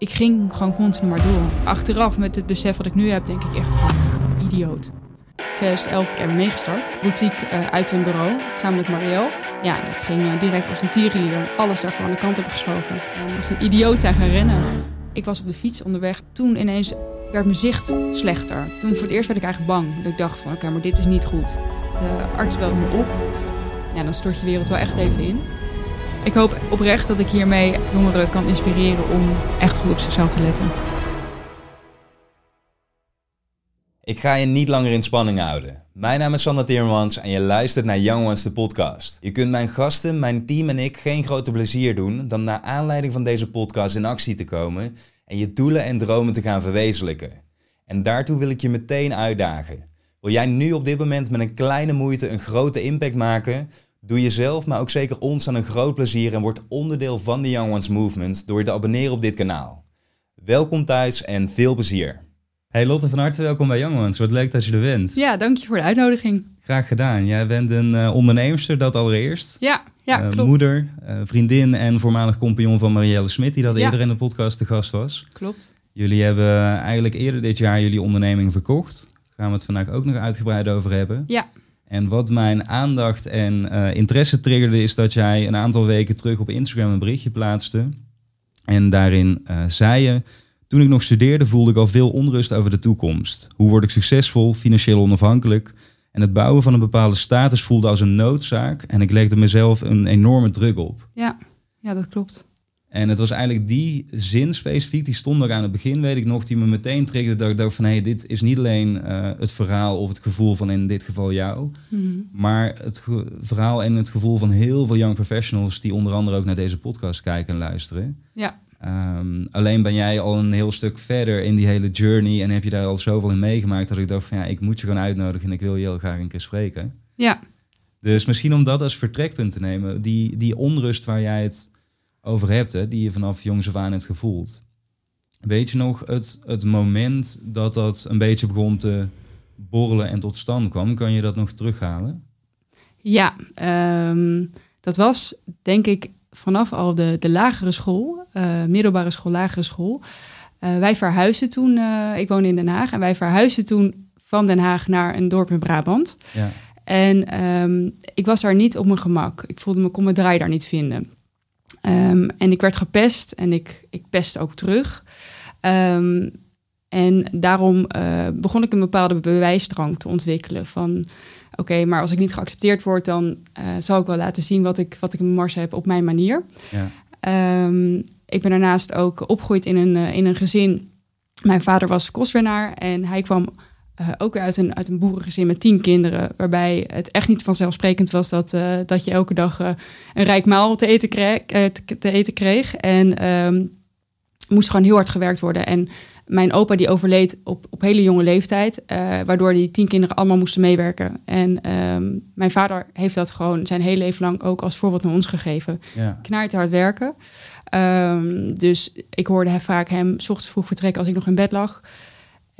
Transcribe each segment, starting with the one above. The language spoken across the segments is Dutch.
ik ging gewoon continu maar door. Achteraf, met het besef wat ik nu heb, denk ik echt, idioot. 2011 heb ik meegestart. Boutique uh, uit zijn bureau, samen met Marielle. Ja, dat ging uh, direct als een tierenlier. Alles daarvoor aan de kant hebben geschoven. En als een idioot zijn gaan rennen. Ik was op de fiets onderweg. Toen ineens werd mijn zicht slechter. Toen voor het eerst werd ik eigenlijk bang. Dat ik dacht van, oké, maar dit is niet goed. De arts belde me op. Ja, dan stort je wereld wel echt even in. Ik hoop oprecht dat ik hiermee jongeren kan inspireren om echt goed op zichzelf te letten. Ik ga je niet langer in spanning houden. Mijn naam is Sander Tiermans en je luistert naar Young Ones, de podcast. Je kunt mijn gasten, mijn team en ik geen groter plezier doen dan naar aanleiding van deze podcast in actie te komen en je doelen en dromen te gaan verwezenlijken. En daartoe wil ik je meteen uitdagen. Wil jij nu op dit moment met een kleine moeite een grote impact maken? Doe jezelf, maar ook zeker ons aan een groot plezier en word onderdeel van de Young Ones Movement door je te abonneren op dit kanaal. Welkom thuis en veel plezier. Hey Lotte, van harte welkom bij Young Ones. Wat leuk dat je er bent. Ja, dank je voor de uitnodiging. Graag gedaan. Jij bent een uh, onderneemster, dat allereerst. Ja, ja uh, klopt. Moeder, uh, vriendin en voormalig compagnon van Marielle Smit, die dat eerder in de podcast te gast was. Klopt. Jullie hebben eigenlijk eerder dit jaar jullie onderneming verkocht. Daar gaan we het vandaag ook nog uitgebreid over hebben. Ja. En wat mijn aandacht en interesse triggerde, is dat jij een aantal weken terug op Instagram een berichtje plaatste. En daarin zei je toen ik nog studeerde voelde ik al veel onrust over de toekomst. Hoe word ik succesvol, financieel onafhankelijk? En het bouwen van een bepaalde status voelde als een noodzaak. En ik legde mezelf een enorme druk op. Ja, ja dat klopt. En het was eigenlijk die zin specifiek, die stond ook aan het begin, weet ik nog, die me meteen triggerde. Dat ik dacht van, hé, hey, dit is niet alleen uh, het verhaal of het gevoel van in dit geval jou. Mm Maar het verhaal en het gevoel van heel veel young professionals die onder andere ook naar deze podcast kijken en luisteren. Ja. Um, alleen ben jij al een heel stuk verder in die hele journey en heb je daar al zoveel in meegemaakt dat ik dacht van ja, ik moet je gewoon uitnodigen en ik wil je heel graag een keer spreken. Ja. Dus misschien om dat als vertrekpunt te nemen, die, die onrust waar jij het over hebt, hè, die je vanaf jongs af aan hebt gevoeld. Weet je nog het, het moment dat dat een beetje begon te borrelen en tot stand kwam? Kan je dat nog terughalen? Ja, um, dat was denk ik vanaf al de, de lagere school, uh, middelbare school, lagere school. Uh, wij verhuisden toen, uh, ik woon in Den Haag, en wij verhuisden toen van Den Haag naar een dorp in Brabant. Ja. En um, ik was daar niet op mijn gemak. Ik voelde me, kon mijn draai daar niet vinden. Um, en ik werd gepest en ik, ik pestte ook terug. Um, en daarom begon ik een bepaalde bewijsdrang te ontwikkelen van oké, maar als ik niet geaccepteerd word, dan uh, zal ik wel laten zien wat ik, wat ik in mars heb op mijn manier. Ja. Um, ik ben daarnaast ook opgegroeid in een, uh, in een gezin. Mijn vader was kostwinnaar en hij kwam uh, ook uit een, uit een boerengezin met tien kinderen. Waarbij het echt niet vanzelfsprekend was dat, dat je elke dag een rijk maal te eten kreeg. Te, te, eten kreeg. En um, moest gewoon heel hard gewerkt worden. En mijn opa die overleed op, op hele jonge leeftijd, waardoor die tien kinderen allemaal moesten meewerken. En um, mijn vader heeft dat gewoon zijn hele leven lang ook als voorbeeld naar ons gegeven. Ja. Knaart hard werken. Um, dus ik hoorde hem vaak hem s ochtends vroeg vertrekken als ik nog in bed lag.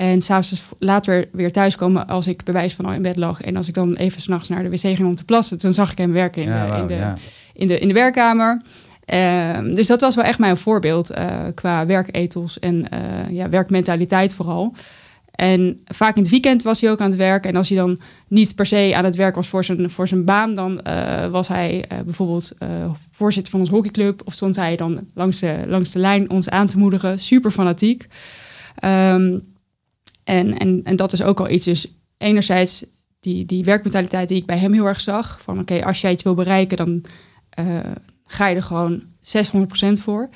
En s'avonds later weer thuiskomen als ik bewijs van al in bed lag. En als ik dan even s'nachts naar de wc ging om te plassen, dan zag ik hem werken in, ja, de, wow, in, de, ja. in, de, in de werkkamer. Uh, dus dat was wel echt mijn voorbeeld uh, qua werkethos en uh, ja, werkmentaliteit vooral. En vaak in het weekend was hij ook aan het werk. En als hij dan niet per se aan het werk was voor zijn, voor zijn baan, dan was hij bijvoorbeeld voorzitter van ons hockeyclub. Of stond hij dan langs de, langs de lijn ons aan te moedigen. Super fanatiek. Um, en, en, en dat is ook al iets. Dus enerzijds die, die werkmentaliteit die ik bij hem heel erg zag. Van oké, okay, als jij iets wil bereiken, dan ga je er gewoon 600% voor.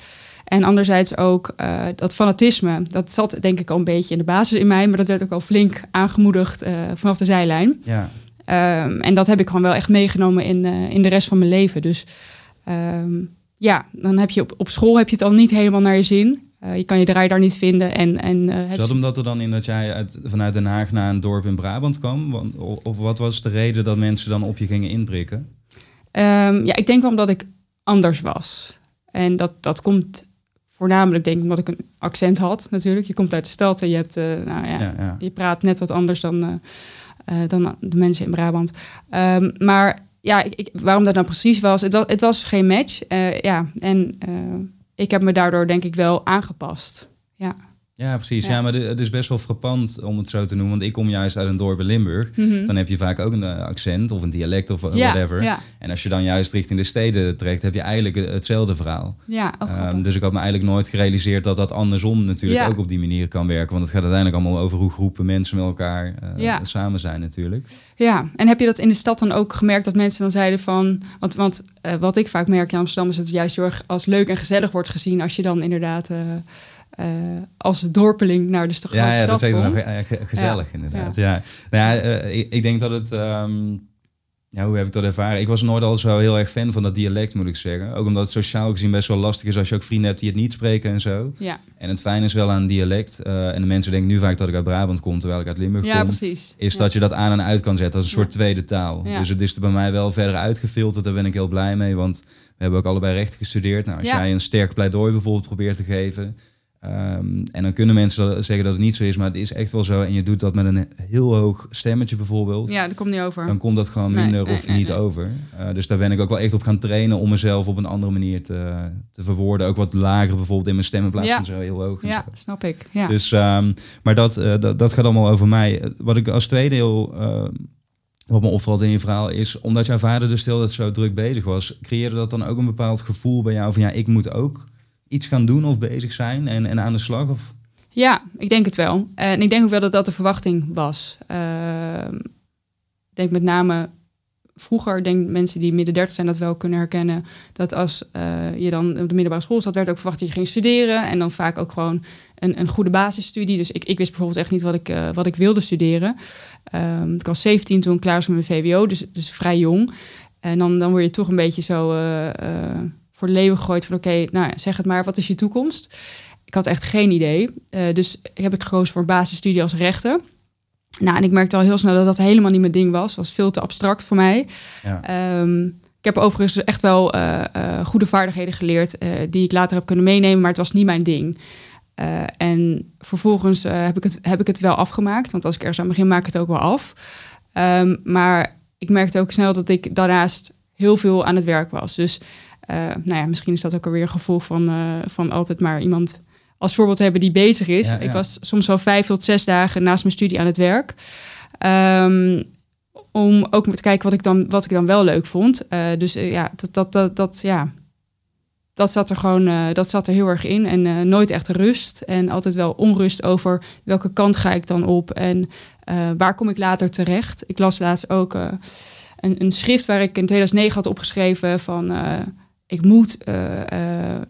En anderzijds ook uh, dat fanatisme, dat zat denk ik al een beetje in de basis in mij, maar dat werd ook al flink aangemoedigd uh, vanaf de zijlijn. Ja. Um, en dat heb ik gewoon wel echt meegenomen in, in de rest van mijn leven. Dus um, ja, dan heb je op, op school heb je het al niet helemaal naar je zin. Je kan je draai daar niet vinden. En, en, het... Zat omdat er dan in dat jij uit, vanuit Den Haag naar een dorp in Brabant kwam? Of wat was de reden dat mensen dan op je gingen inprikken? Um, ja, ik denk wel omdat ik anders was. En dat, dat komt voornamelijk, denk ik, omdat ik een accent had natuurlijk. Je komt uit de stad en je, hebt, uh, nou ja, ja, ja. je praat net wat anders dan, uh, uh, dan de mensen in Brabant. Um, maar ja, ik, ik, waarom dat nou precies was, het was, het was geen match. ja, en ik heb me daardoor denk ik wel aangepast. Ja. Ja, precies. Ja, Ja. maar het is best wel frappant om het zo te noemen. Want ik kom juist uit een dorp in Limburg. Mhm. Dan heb je vaak ook een eh, accent of een dialect of eh, ja, whatever. Ja, En als je dan juist richting de steden trekt, heb je eigenlijk hetzelfde verhaal. ja oh, Ehm, dus ik had me eigenlijk nooit gerealiseerd dat dat andersom natuurlijk ook op die manier kan werken. Want het gaat uiteindelijk allemaal over hoe groepen mensen met elkaar eh, samen zijn natuurlijk. Ja, en heb je dat in de stad dan ook gemerkt dat mensen dan zeiden van... Want, want wat ik vaak merk in Amsterdam is dat het juist heel erg als leuk en gezellig wordt gezien... als je dan inderdaad eh, als dorpeling naar de grote Ja, ja dat stad is echt komt. nog ge- gezellig inderdaad. Ja. Nou ja, eh, ik, ik denk dat het... ehm, ja, hoe heb ik dat ervaren? Ik was nooit al zo heel erg fan van dat dialect, moet ik zeggen. Ook omdat het sociaal gezien best wel lastig is als je ook vrienden hebt die het niet spreken en zo. Ja, En het fijne is wel aan dialect, eh, en de mensen denken nu vaak dat ik uit Brabant kom, terwijl ik uit Limburg ja kom. precies. is Ja. dat je dat aan en uit kan zetten als een Ja. soort tweede taal. Ja. Dus het is er bij mij wel verder uitgefilterd. Daar ben ik heel blij mee, want we hebben ook allebei recht gestudeerd. Nou, als jij een sterk pleidooi bijvoorbeeld probeert te geven... ehm, en dan kunnen mensen zeggen dat het niet zo is, maar het is echt wel zo. En je doet dat met een heel hoog stemmetje bijvoorbeeld. Ja, dat komt niet over. Dan komt dat gewoon minder nee, of nee, niet over. Eh, dus daar ben ik ook wel echt op gaan trainen om mezelf op een andere manier te, te verwoorden. Ook wat lager bijvoorbeeld in mijn stem in plaats Ja. van zo heel hoog. en ja, zo. snap ik. Ja. Dus, ehm, maar dat, eh, dat, dat gaat allemaal over mij. Wat ik als tweede heel, eh, wat me opvalt in je verhaal is, omdat jouw vader dus stil dat zo druk bezig was, creëerde dat dan ook een bepaald gevoel bij jou van ja, ik moet ook iets gaan doen of bezig zijn en, en aan de slag? Of, Ja, ik denk het wel. En ik denk ook wel dat dat de verwachting was. Ehm, ik denk met name vroeger, denk mensen die midden 30 zijn dat wel kunnen herkennen, dat als eh, je dan op de middelbare school zat, werd ook verwacht dat je ging studeren en dan vaak ook gewoon een, een goede basisstudie. Dus ik, ik wist bijvoorbeeld echt niet wat ik, eh, wat ik wilde studeren. Ehm, ik was 17 toen ik klaar was met mijn VWO, dus, dus vrij jong. En dan, dan word je toch een beetje zo eh, voor de leeuwen gegooid van oké, nou zeg het maar, wat is je toekomst? Ik had echt geen idee. Eh, dus heb ik gekozen voor een basisstudie als rechten. Nou, en ik merkte al heel snel dat dat helemaal niet mijn ding was. was veel te abstract voor mij. ja. Ehm, ik heb overigens echt wel eh, eh, goede vaardigheden geleerd... die ik later heb kunnen meenemen, maar het was niet mijn ding. En vervolgens heb, ik het, heb ik het wel afgemaakt. Want als ik ergens aan begin, maak ik het ook wel af. Ehm, maar ik merkte ook snel dat ik daarnaast heel veel aan het werk was. Dus nou ja, misschien is dat ook alweer een gevolg van, eh, van altijd maar iemand als voorbeeld hebben die bezig is. Ja, Ik was soms wel vijf tot zes dagen naast mijn studie aan het werk. Ehm, om ook te kijken wat ik dan, wat ik dan wel leuk vond. Eh, dus eh, ja, dat, dat, dat, dat, ja, dat zat er gewoon eh, dat zat er heel erg in. En eh, nooit echt rust. En altijd wel onrust over welke kant ga ik dan op en eh, waar kom ik later terecht. Ik las laatst ook eh, een, een schrift waar ik in 2009 had opgeschreven van eh, ik moet eh, eh,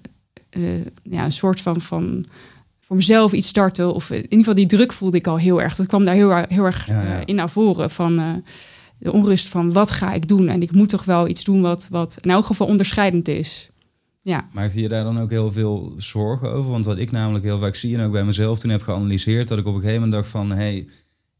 eh, ja, een soort van, van voor mezelf iets starten. Of in ieder geval die druk voelde ik al heel erg. Dat kwam daar heel, erg- heel erg Ja, ja. in naar voren. Van de onrust van wat ga ik doen? En ik moet toch wel iets doen wat, wat in elk geval onderscheidend is. Ja, Maakte je daar dan ook heel veel zorgen over? Want wat ik namelijk heel vaak zie en ook bij mezelf toen heb geanalyseerd, dat ik op een gegeven moment dacht van, hé, hey,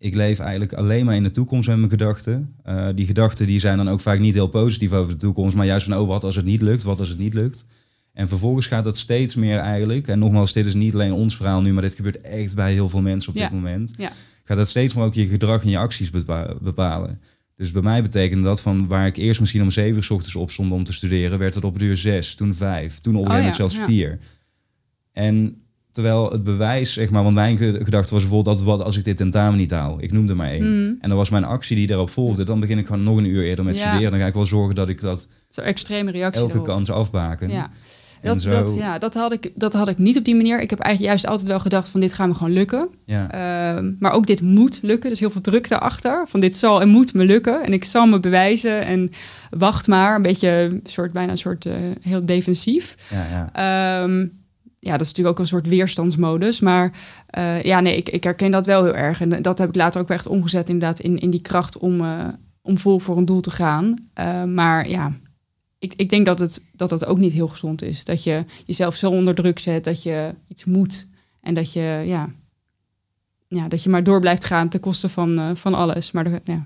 ik leef eigenlijk alleen maar in de toekomst met mijn gedachten. Eh, die gedachten die zijn dan ook vaak niet heel positief over de toekomst, maar juist van, oh, wat als het niet lukt, wat als het niet lukt. En vervolgens gaat dat steeds meer eigenlijk, en nogmaals, dit is niet alleen ons verhaal nu, maar dit gebeurt echt bij heel veel mensen op Ja. dit moment. Ja. Gaat dat steeds meer ook je gedrag en je acties bepa- bepalen. Dus bij mij betekende dat van waar ik eerst misschien om zeven uur 's ochtends op stond om te studeren, werd het op de uur zes, toen vijf, toen op een Oh ja, zelfs vier. En terwijl het bewijs, zeg maar, want mijn ge- gedachte was bijvoorbeeld dat wat als ik dit tentamen niet haal, ik noemde maar één. Mm. En dan was mijn actie die daarop volgde, dan begin ik gewoon nog een uur eerder met Ja. studeren. Dan ga ik wel zorgen dat ik dat zo'n extreme reactie elke kans afbaken. Ja. Dat, zo- dat, ja, dat, had ik, dat had ik niet op die manier. Ik heb eigenlijk juist altijd wel gedacht van dit gaat me gewoon lukken. Ja. Ehm, maar ook dit moet lukken. Dus heel veel druk daarachter. Van dit zal en moet me lukken. En ik zal me bewijzen. En wacht maar. Een beetje soort, bijna een soort eh, heel defensief. Ja, ja. Ehm, ja, dat is natuurlijk ook een soort weerstandsmodus. Maar eh, ja, nee, ik, ik herken dat wel heel erg. En dat heb ik later ook echt omgezet inderdaad in, in die kracht om, eh, om vol voor een doel te gaan. Eh, maar ja, ik, ik denk dat het, dat dat ook niet heel gezond is. Dat je jezelf zo onder druk zet dat je iets moet. En dat je, ja, ja, dat je maar door blijft gaan ten koste van, eh, van alles. Maar ja,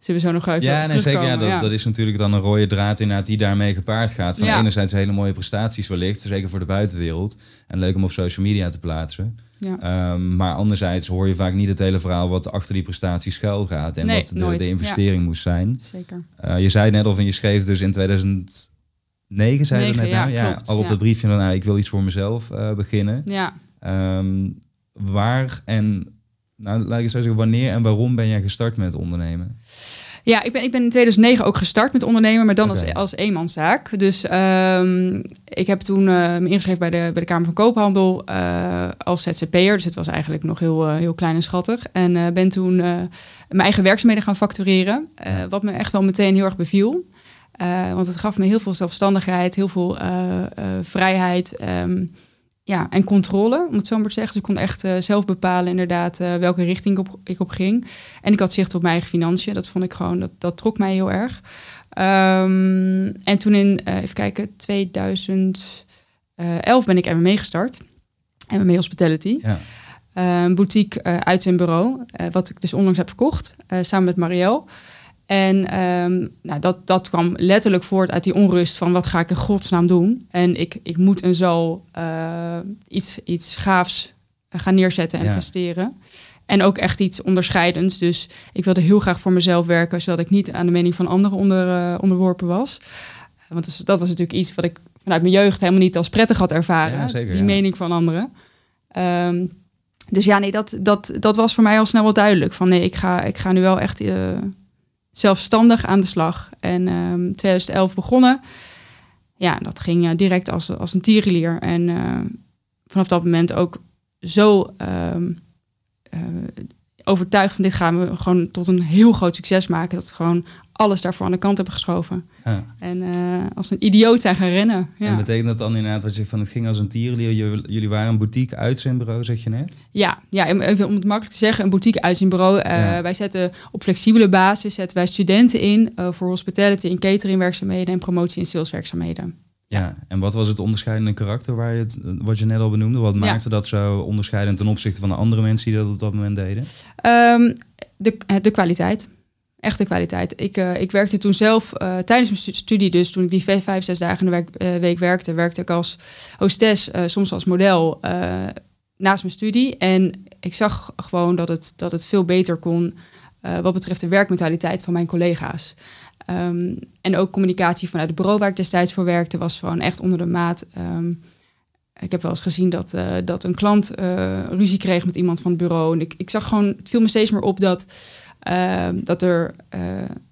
zullen we zo nog uit Ja, nee, zeker. Ja, dat, dat is natuurlijk dan een rode draad inderdaad die daarmee gepaard gaat. Van Ja. enerzijds hele mooie prestaties wellicht, zeker voor de buitenwereld. En leuk om op social media te plaatsen. Ja. Ehm, maar anderzijds hoor je vaak niet het hele verhaal wat achter die prestatie schuil gaat. En Nee, wat de, de investering moest zijn. Zeker. Eh, je zei net of en je schreef dus in 2000, negen, zei je net. ja, nou? ja, klopt, al op dat briefje van, nou, ik wil iets voor mezelf eh, beginnen. Ja. Ehm, waar en, nou, laat ik eens zo zeggen, wanneer en waarom ben jij gestart met ondernemen? Ja, ik ben, ik ben in 2009 ook gestart met ondernemen, maar dan als, als eenmanszaak. Dus ehm, ik heb toen eh, me ingeschreven bij de, bij de Kamer van Koophandel eh, als ZZP'er. Dus het was eigenlijk nog heel, eh, heel klein en schattig. En ben toen mijn eigen werkzaamheden gaan factureren. Ja. Wat me echt wel meteen heel erg beviel. Want het gaf me heel veel zelfstandigheid, heel veel vrijheid ehm, ja, en controle, om het zo maar te zeggen. Dus ik kon echt eh, zelf bepalen inderdaad eh, welke richting ik op, ik op ging. En ik had zicht op mijn eigen financiën. Dat vond ik gewoon, dat, dat trok mij heel erg. Ehm, en toen in, eh, even kijken, 2011 ben ik MMA gestart. MMA Hospitality. Ja, Een boutique eh, uit zijn bureau, wat ik dus onlangs heb verkocht, samen met Marielle. En ehm, nou, dat, dat kwam letterlijk voort uit die onrust van wat ga ik in godsnaam doen. En ik, ik moet en zal eh, iets, iets gaafs gaan neerzetten en Ja. presteren. En ook echt iets onderscheidends. Dus ik wilde heel graag voor mezelf werken, zodat ik niet aan de mening van anderen onder, eh, onderworpen was. Want dat was natuurlijk iets wat ik vanuit mijn jeugd helemaal niet als prettig had ervaren. Ja, zeker, die ja. mening van anderen. Ehm, dus ja, nee, dat, dat, dat was voor mij al snel wel duidelijk. Van nee, ik ga, ik ga nu wel echt eh, zelfstandig aan de slag. En ehm 2011 begonnen. Ja, dat ging eh, direct als, als een tierenlier. En eh, vanaf dat moment ook zo ehm, eh, overtuigd van dit gaan we gewoon tot een heel groot succes maken. Dat gewoon alles daarvoor aan de kant hebben geschoven. ja. En eh, als een idioot zijn gaan rennen. Ja. En betekent dat dan inderdaad wat je van het ging als een tierenlier? Jullie, waren een boutique uitzendbureau, zeg je net? Ja, ja, om- even om het makkelijk te zeggen, een boutique uitzendbureau. Ja. Wij zetten op flexibele basis zetten wij studenten in eh, voor hospitality en cateringwerkzaamheden en promotie en saleswerkzaamheden. Ja. En wat was het onderscheidende karakter waar je het, wat je net al benoemde? Wat maakte dat zo onderscheidend ten opzichte van de andere mensen die dat op dat moment deden? Ehm, de, de kwaliteit. Echt de kwaliteit. Ik, eh, ik werkte toen zelf eh, tijdens mijn stu- studie, dus toen ik die vijf, zes dagen in de eh, week werkte, werkte ik als hostess, soms als model naast mijn studie. En ik zag gewoon dat het, dat het veel beter kon wat betreft de werkmentaliteit van mijn collega's. Ehm, en ook communicatie vanuit het bureau waar ik destijds voor werkte, was gewoon echt onder de maat. Ehm, ik heb wel eens gezien dat, dat een klant ruzie kreeg met iemand van het bureau. En ik, ik zag gewoon, het viel me steeds meer op dat, eh, dat er eh,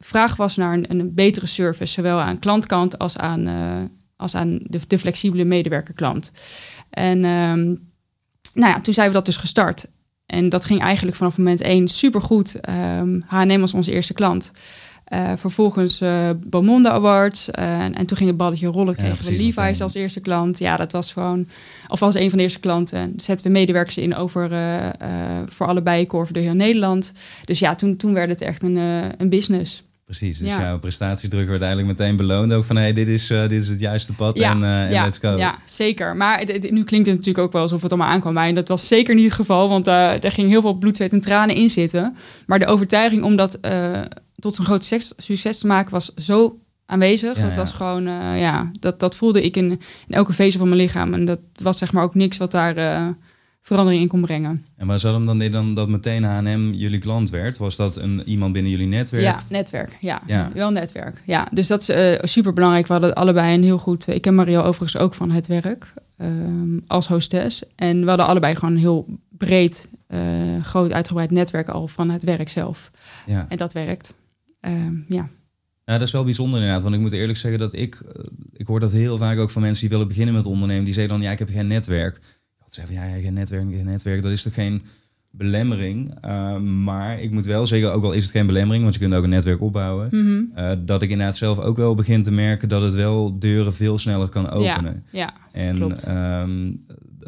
vraag was naar een, een betere service, zowel aan klantkant als aan, eh, als aan de, de flexibele medewerkerklant. En ehm, nou ja, toen zijn we dat dus gestart. En dat ging eigenlijk vanaf moment één supergoed. Ehm H&M was onze eerste klant. Eh, vervolgens eh Beaumonde Awards. eh, en, en toen ging het balletje rollen. Kregen precies, we Levi's meteen. als eerste klant. Ja, dat was gewoon... Of als een van de eerste klanten. Zetten we medewerkers in over voor allebei Core voor de heel Nederland. Dus ja, toen, toen werd het echt een, een business. Precies, dus Ja. jouw prestatiedruk werd eigenlijk meteen beloond. Ook van, hé, dit, is, dit is het juiste pad en, en ja, let's go. Ja, zeker. Maar het, het- nu klinkt het natuurlijk ook wel alsof het allemaal aankwam. Maar dat was zeker niet het geval, want eh er ging heel veel bloed, zweet en tranen in zitten. Maar de overtuiging om dat tot een groot succes, succes te maken was zo aanwezig. Ja, dat ja. was gewoon, eh, ja, dat, dat voelde ik in, in elke vezel van mijn lichaam. En dat was zeg maar ook niks wat daar eh, verandering in kon brengen. En waar zat hem dan dan dat meteen H&M jullie klant werd? Was dat een, iemand binnen jullie netwerk? Ja, netwerk. Ja, Ja. wel netwerk. Ja, dus dat is eh, super belangrijk. We hadden allebei een heel goed. Ik ken Mario overigens ook van het werk ehm, als hostess. En we hadden allebei gewoon een heel breed, groot uitgebreid netwerk al van het werk zelf. ja. En dat werkt. Ehm, ja. Nou, dat is wel bijzonder inderdaad. Want ik moet eerlijk zeggen dat ik... eh, Ik hoor dat heel vaak ook van mensen die willen beginnen met ondernemen. Die zeggen dan, ja, ik heb geen netwerk. Ik had zeggen, van, ja, ja, geen netwerk, geen netwerk. Dat is toch geen belemmering? Uh, maar ik moet wel zeggen, ook al is het geen belemmering... want je kunt ook een netwerk opbouwen... Mhm. eh, dat ik inderdaad zelf ook wel begin te merken... dat het wel deuren veel sneller kan openen. ja, En klopt. ehm,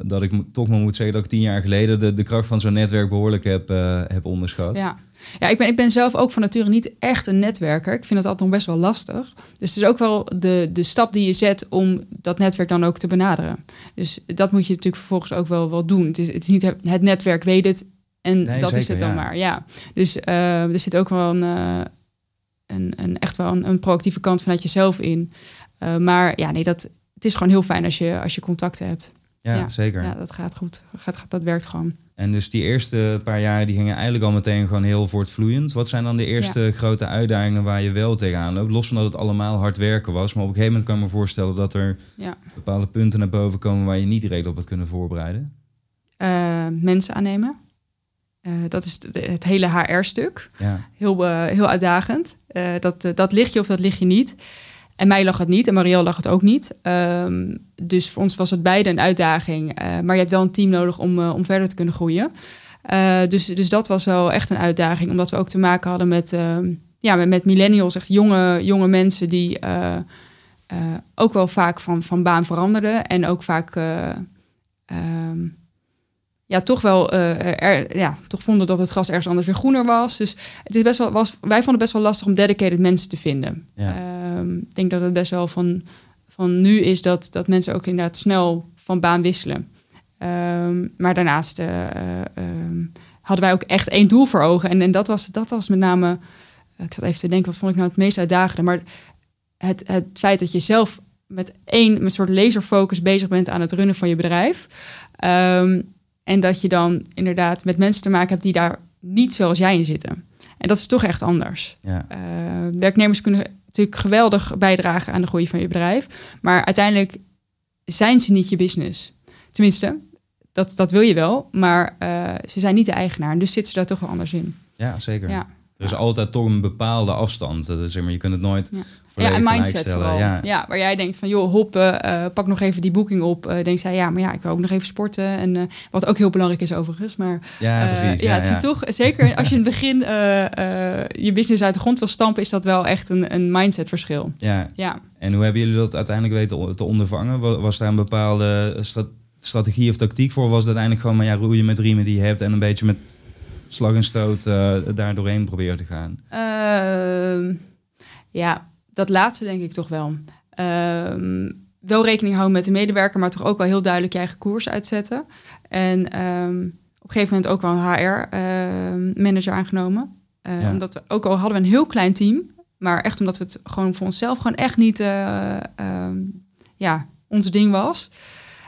dat ik toch maar moet zeggen dat ik tien jaar geleden de, de kracht van zo'n netwerk behoorlijk heb, eh, heb onderschat. ja. Ja, ik ben, ik ben zelf ook van nature niet echt een netwerker. Ik vind het altijd nog best wel lastig. Dus het is ook wel de, de stap die je zet om dat netwerk dan ook te benaderen. Dus dat moet je natuurlijk vervolgens ook wel, wel doen. Het is, het is niet het het netwerk weet het en Nee, dat is het dan ja. maar. Ja. Dus eh, er zit ook wel een, eh, een, een echt wel een, een proactieve kant vanuit jezelf in. Eh, maar ja, nee, dat, het is gewoon heel fijn als je, als je contacten hebt. Ja, zeker. Ja, dat gaat goed. Gaat, gaat, dat werkt gewoon. En dus die eerste paar jaar die gingen eigenlijk al meteen gewoon heel voortvloeiend. Wat zijn dan de eerste grote uitdagingen waar je wel tegenaan loopt? Los van dat het allemaal hard werken was. Maar op een gegeven moment kan ik me voorstellen dat er ja. bepaalde punten naar boven komen waar je niet direct op had kunnen voorbereiden. Uh, mensen aannemen. Uh, dat is het hele HR-stuk. Ja. Heel, uh, heel uitdagend. dat, dat lig je of dat lig je niet. En mij lag het niet en Marielle lag het ook niet. Um, dus voor ons was het beide een uitdaging. Uh, maar je hebt wel een team nodig om, uh, om verder te kunnen groeien. Uh, dus, dus dat was wel echt een uitdaging, omdat we ook te maken hadden met, ehm, ja, met, met, millennials, echt jonge, jonge mensen die ook wel vaak van, van baan veranderden. En ook vaak um, ja, toch wel er, ja, toch vonden dat het gras ergens anders weer groener was. Dus het is best wel, was, wij vonden het best wel lastig om dedicated mensen te vinden. Ja. Um, ik denk dat het best wel van, van nu is dat, dat mensen ook inderdaad snel van baan wisselen. Um, maar daarnaast uh, um, hadden wij ook echt één doel voor ogen. En, en dat, was, dat was met name, ik zat even te denken, wat vond ik nou het meest uitdagende? Maar het, het feit dat je zelf met één met een soort laserfocus bezig bent aan het runnen van je bedrijf. Um, en dat je dan inderdaad met mensen te maken hebt die daar niet zoals jij in zitten. En dat is toch echt anders. Ja. Uh, werknemers kunnen natuurlijk geweldig bijdragen aan de groei van je bedrijf. Maar uiteindelijk zijn ze niet je business. Tenminste, dat, dat wil je wel. Maar uh, ze zijn niet de eigenaar. Dus zitten ze daar toch wel anders in. Ja, zeker. Ja. Er is altijd toch een bepaalde afstand. Zeg maar, je kunt het nooit ja. ja, en mindset vooral. Ja. ja. waar jij denkt van, joh, hop, uh, pak nog even die boeking op. Uh, denk zij, ja, maar ja, ik wil ook nog even sporten. En uh, wat ook heel belangrijk is overigens. Maar ja, precies. Ja, het is toch, zeker als je in het begin je business uit de grond wil stampen, is dat wel echt een, een mindset verschil. Ja. ja. En hoe hebben jullie dat uiteindelijk weten te ondervangen? Was daar een bepaalde strategie of tactiek voor? Was dat uiteindelijk gewoon maar ja, roeien met riemen die je hebt en een beetje met slag en stoot uh, daar doorheen proberen te gaan? Uh, ja, dat laatste denk ik toch wel. Uh, wel rekening houden met de medewerker, maar toch ook wel heel duidelijk je eigen koers uitzetten. En ehm, op een gegeven moment ook wel een HR-manager aangenomen. Uh, ja. Omdat we, ook al hadden we een heel klein team, maar echt omdat we het gewoon voor onszelf gewoon echt niet uh, ja, ons ding was.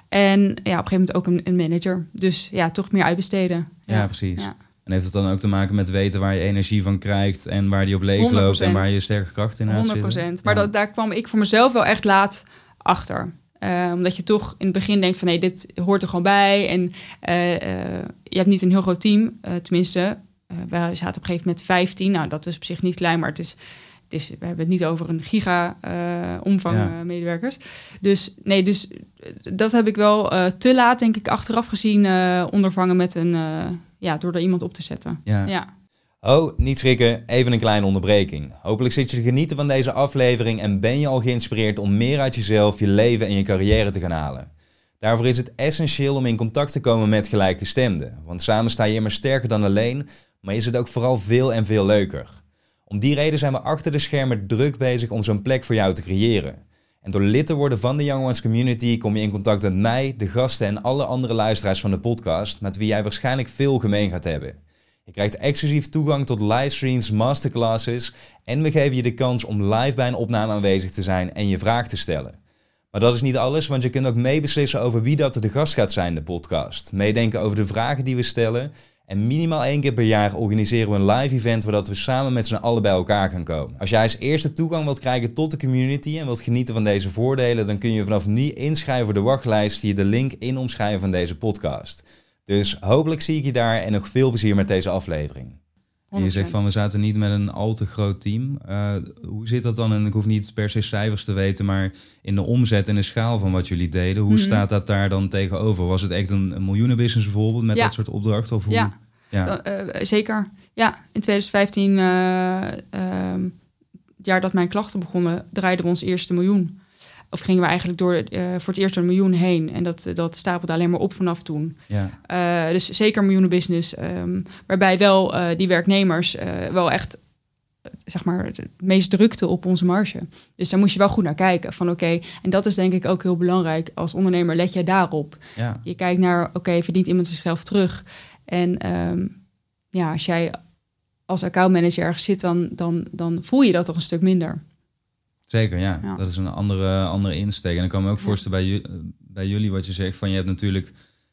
En ja, op een gegeven moment ook een, een manager. Dus ja, toch meer uitbesteden. Ja, ja precies. Ja. En heeft het dan ook te maken met weten waar je energie van krijgt en waar die op leeg loopt en waar je sterke kracht in hebt 100%. Maar dat, daar kwam ik voor mezelf wel echt laat achter. Uh, omdat je toch in het begin denkt van nee, dit hoort er gewoon bij. En uh, uh, je hebt niet een heel groot team. tenminste, we zaten op een gegeven moment 15. Nou, dat is op zich niet klein, maar het is, het is, we hebben het niet over een giga omvang ja. medewerkers. Dus nee, dus dat heb ik wel te laat, denk ik, achteraf gezien ondervangen met een ja, door er iemand op te zetten. Ja. ja. Oh, niet schrikken, even een kleine onderbreking. Hopelijk zit je te genieten van deze aflevering en ben je al geïnspireerd om meer uit jezelf, je leven en je carrière te gaan halen. Daarvoor is het essentieel om in contact te komen met gelijkgestemden, want samen sta je immer sterker dan alleen, maar is het ook vooral veel en veel leuker. Om die reden zijn we achter de schermen druk bezig om zo'n plek voor jou te creëren. En door lid te worden van de Young Ones Community kom je in contact met mij, de gasten en alle andere luisteraars van de podcast, met wie jij waarschijnlijk veel gemeen gaat hebben. Je krijgt exclusief toegang tot livestreams, masterclasses en we geven je de kans om live bij een opname aanwezig te zijn en je vraag te stellen. Maar dat is niet alles, want je kunt ook meebeslissen over wie dat de gast gaat zijn in de podcast. Meedenken over de vragen die we stellen en minimaal één keer per jaar organiseren we een live event waar we samen met z'n allen bij elkaar gaan komen. Als jij als eerste toegang wilt krijgen tot de community en wilt genieten van deze voordelen, dan kun je vanaf nu inschrijven voor de wachtlijst via de link in omschrijven van deze podcast. Dus hopelijk zie ik je daar en nog veel plezier met deze aflevering. En je zegt van we zaten niet met een al te groot team. Uh, hoe zit dat dan? En ik hoef niet per se cijfers te weten, maar in de omzet en de schaal van wat jullie deden, hoe mhm. staat dat daar dan tegenover? Was het echt een, een miljoenenbusiness bijvoorbeeld met dat soort opdrachten? Of hoe? Ja, ja. Uh, zeker. Ja, in 2015, uh, uh, het jaar dat mijn klachten begonnen, draaiden we ons eerste miljoen. Of gingen we eigenlijk door, uh, voor het eerst door een miljoen heen. En dat, dat stapelde alleen maar op vanaf toen. Ja. dus zeker miljoenenbusiness. Um, waarbij wel die werknemers wel echt zeg maar, het meest drukte op onze marge. Dus daar moest je wel goed naar kijken. Van oké, en dat is denk ik ook heel belangrijk. Als ondernemer let je daarop. Ja. Je kijkt naar, oké, verdient iemand zichzelf terug? En um, ja, als jij als accountmanager ergens zit, dan, dan, dan voel je dat toch een stuk minder. Zeker, ja. Dat is een andere, andere insteek. En ik kan me ook voorstellen bij, bij jullie wat je zegt van je hebt natuurlijk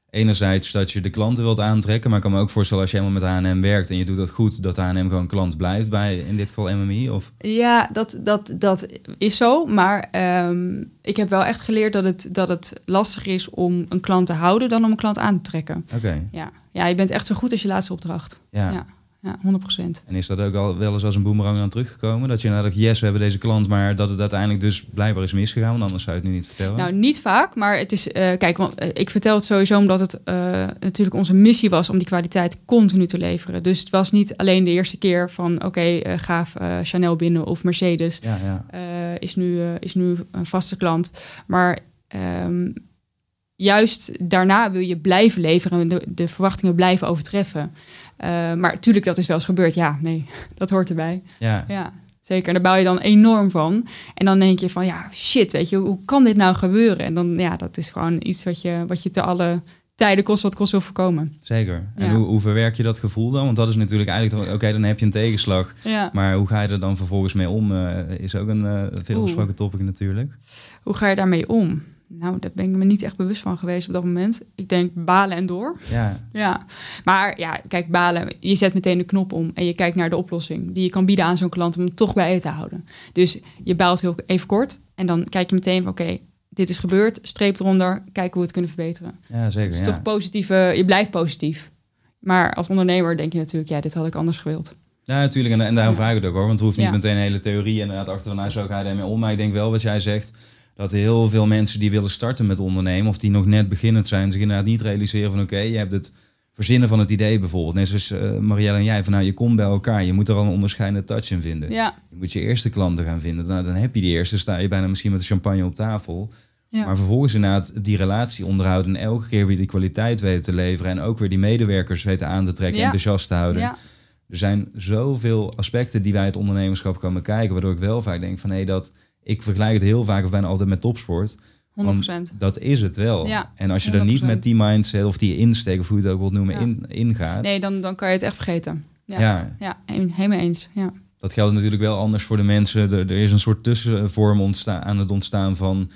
enerzijds dat je de klanten wilt aantrekken, maar ik kan me ook voorstellen als je helemaal met H&M werkt en je doet dat goed, dat H&M gewoon klant blijft bij in dit geval MMI of? Ja, dat, dat, dat is zo, maar ehm, ik heb wel echt geleerd dat het, dat het lastig is om een klant te houden dan om een klant aan te trekken. Oké. Ja. ja, je bent echt zo goed als je laatste opdracht. Ja. ja. Ja, 100%. En is dat ook al wel eens als een boemerang dan teruggekomen? Dat je nou dacht, yes, we hebben deze klant, maar dat het uiteindelijk dus blijkbaar is misgegaan, want anders zou je het nu niet vertellen. Nou, niet vaak, maar het is, eh, kijk, want eh, ik vertel het sowieso omdat het uh, natuurlijk onze missie was om die kwaliteit continu te leveren. Dus het was niet alleen de eerste keer van, oké, gaaf Chanel binnen of Mercedes ja, ja. is, nu, is nu een vaste klant. Maar um, juist daarna wil je blijven leveren en de, de verwachtingen blijven overtreffen. Uh, maar natuurlijk, dat is wel eens gebeurd. Ja, nee, dat hoort erbij. Ja. ja. Zeker, en daar bouw je dan enorm van. En dan denk je van, ja, shit, weet je, hoe kan dit nou gebeuren? En dan, ja, dat is gewoon iets wat je, wat je te alle tijden kost wat kost wil voorkomen. Zeker. En hoe, hoe verwerk je dat gevoel dan? Want dat is natuurlijk eigenlijk, oké, dan heb je een tegenslag. Ja. Maar hoe ga je er dan vervolgens mee om? Uh, is ook een uh, veel besproken topic natuurlijk. Hoe ga je daarmee om? Nou, daar ben ik me niet echt bewust van geweest op dat moment. Ik denk balen en door. Ja. ja. Maar ja, kijk, balen. Je zet meteen de knop om en je kijkt naar de oplossing die je kan bieden aan zo'n klant om hem toch bij je te houden. Dus je baalt heel even kort en dan kijk je meteen van oké, dit is gebeurd, streep eronder, kijken hoe we het kunnen verbeteren. Ja, zeker. Dus ja. toch positieve, je blijft positief. Maar als ondernemer denk je natuurlijk, ja, dit had ik anders gewild. Ja, natuurlijk. En, en daarom Ja. vraag ik het ook hoor. Want het hoeft niet Ja. meteen een hele theorie inderdaad achter van nou zo ga je daarmee om. Maar ik denk wel wat jij zegt. Dat heel veel mensen die willen starten met ondernemen, of die nog net beginnend zijn, zich inderdaad niet realiseren van oké, je hebt het verzinnen van het idee bijvoorbeeld. Net zoals eh, Marielle en jij, van nou je komt bij elkaar, je moet er al een onderscheidende touch in vinden. Ja, Je moet je eerste klanten gaan vinden. Nou, dan heb je die eerste, sta je bijna misschien met de champagne op tafel. ja. Maar vervolgens inderdaad die relatie onderhouden en elke keer weer die kwaliteit weten te leveren en ook weer die medewerkers weten aan te trekken, Ja. enthousiast te houden. ja. Er zijn zoveel aspecten die bij het ondernemerschap komen kijken, waardoor ik wel vaak denk van hé, dat ik vergelijk het heel vaak of bijna altijd met topsport. 100%. Dat is het wel. Ja, en als je er niet 100%. met die mindset of die insteek, of hoe je het ook wilt noemen, Ja. in, ingaat. Nee, dan, dan kan je het echt vergeten. Ja, ja. helemaal eens. Ja. dat geldt natuurlijk wel anders voor de mensen. Er, er is een soort tussenvorm ontstaan, aan het ontstaan van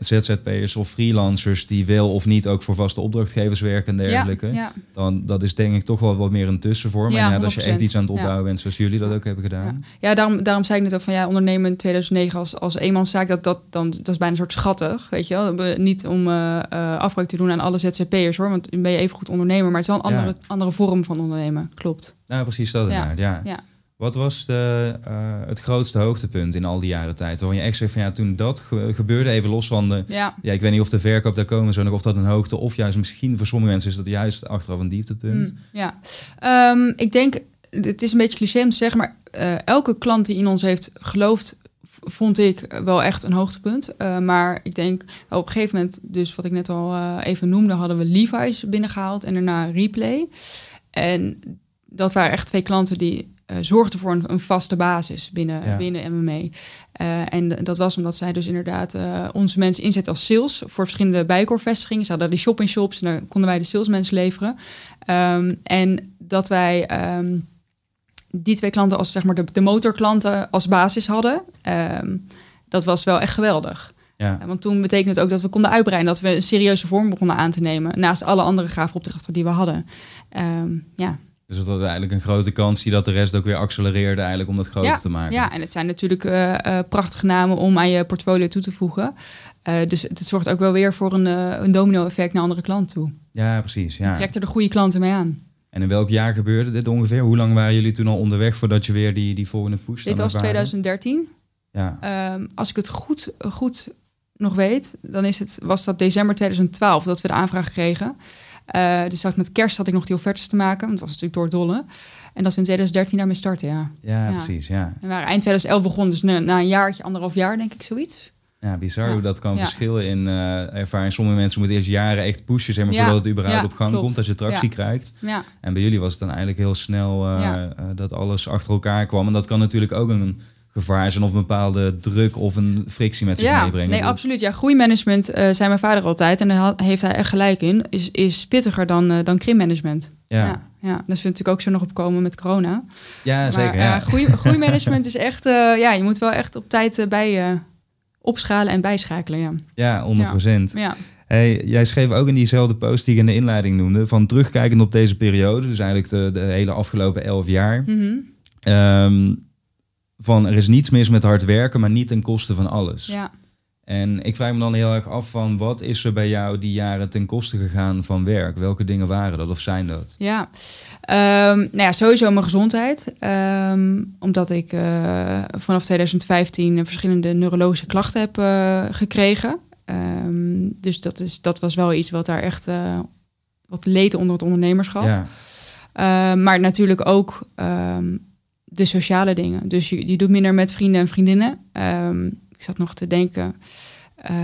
ZZP'ers of freelancers die wel of niet ook voor vaste opdrachtgevers werken en dergelijke. Ja, ja. Dan dat is denk ik toch wel wat meer een tussenvorm. Ja, en ja, als je echt 100%. iets aan het opbouwen bent, zoals jullie dat ook hebben gedaan. Ja, daarom, daarom zei ik net ook van ja, ondernemen in 2009 als, als eenmanszaak, dat, dat, dan, dat is bijna een soort schattig, weet je wel. We- Niet om eh, afbreuk te doen aan alle ZZP'ers hoor, want dan ben je even goed ondernemer, maar het is wel een andere, andere vorm van ondernemen, klopt. Nou, precies dat Ja. ja. Ja. Wat was de, eh, het grootste hoogtepunt in al die jaren tijd? Waarvan je echt zegt van ja, toen dat ge- gebeurde, even los van de... Ja, Ja, ik weet niet of de verkoop daar komen zo nog, of dat een hoogte, of juist misschien voor sommige mensen is dat juist achteraf een dieptepunt. Mm, ja. Ehm, ik denk, het is een beetje cliché om te zeggen, maar eh, elke klant die in ons heeft geloofd, vond ik wel echt een hoogtepunt. Eh, maar ik denk op een gegeven moment, dus wat ik net al even noemde, hadden we Levi's binnengehaald en daarna Replay. En dat waren echt twee klanten die eh, zorgden voor een, een vaste basis binnen, Ja. binnen MME. Eh, en dat was omdat zij dus inderdaad eh, onze mensen inzetten als sales voor verschillende bijkorvestigingen. Ze hadden die shop-in-shops en dan konden wij de salesmensen leveren. Ehm, en dat wij ehm, die twee klanten als zeg maar de, de motorklanten als basis hadden, ehm, dat was wel echt geweldig. Ja. Want toen betekende het ook dat we konden uitbreiden, dat we een serieuze vorm begonnen aan te nemen, naast alle andere gave opdrachten die we hadden. Ja. Dus het was eigenlijk een grote kans die dat de rest ook weer accelereerde eigenlijk om dat groter ja, te maken. Ja, en het zijn natuurlijk eh, eh, prachtige namen om aan je portfolio toe te voegen. Eh, dus het, het zorgt ook wel weer voor een, een domino-effect naar andere klanten toe. Ja, precies. Je Ja. trekt er de goede klanten mee aan. En in welk jaar gebeurde dit ongeveer? Hoe lang waren jullie toen al onderweg voordat je weer die, die volgende push Dit was ervaarde? 2013. Ja. Ehm, als ik het goed, goed nog weet, dan is het, was dat december 2012 dat we de aanvraag kregen. Eh, dus ik met kerst had ik nog die offertes te maken, want het was natuurlijk door dolle. En dat we in 2013 daarmee starten, ja. Ja, Ja. precies. Ja. En we waren eind 2011 begonnen, dus na, na een jaartje, anderhalf jaar denk ik zoiets. ja, bizar Ja. hoe dat kan Ja. verschillen in eh ervaring. Sommige mensen moeten eerst jaren echt pushen, zeg maar, voordat het überhaupt op gang klopt. komt, als je tractie krijgt. Ja, En bij jullie was het dan eigenlijk heel snel eh, dat alles achter elkaar kwam. En dat kan natuurlijk ook een gevaar zijn of een bepaalde druk of een frictie met zich ja meebrengen. nee, absoluut. Ja, groeimanagement, eh zei mijn vader altijd, en daar heeft hij echt gelijk in, is, is pittiger dan, eh dan krimmanagement. Ja, ja. Ja, ja. dat is natuurlijk ook zo nog opkomen met corona. zeker. Maar Ja. eh, groei, groeimanagement is echt, ja, je moet wel echt op tijd bij, opschalen en bijschakelen. Ja, Ja, 100%. ja. Hey, jij schreef ook in diezelfde post die ik in de inleiding noemde, van terugkijkend op deze periode, dus eigenlijk de, de hele afgelopen elf jaar, Mhm. ehm, van er is niets mis met hard werken, maar niet ten koste van alles. ja. En ik vraag me dan heel erg af van, wat is er bij jou die jaren ten koste gegaan van werk? Welke dingen waren dat of zijn dat? Ja, Ehm, nou ja, sowieso mijn gezondheid. Ehm, omdat ik eh, vanaf 2015 verschillende neurologische klachten heb eh, gekregen. Ehm, dus dat, is, dat was wel iets wat daar echt eh, wat leed onder het ondernemerschap. Ja, maar natuurlijk ook de sociale dingen. Dus je, je doet minder met vrienden en vriendinnen. Ehm, ik zat nog te denken eh,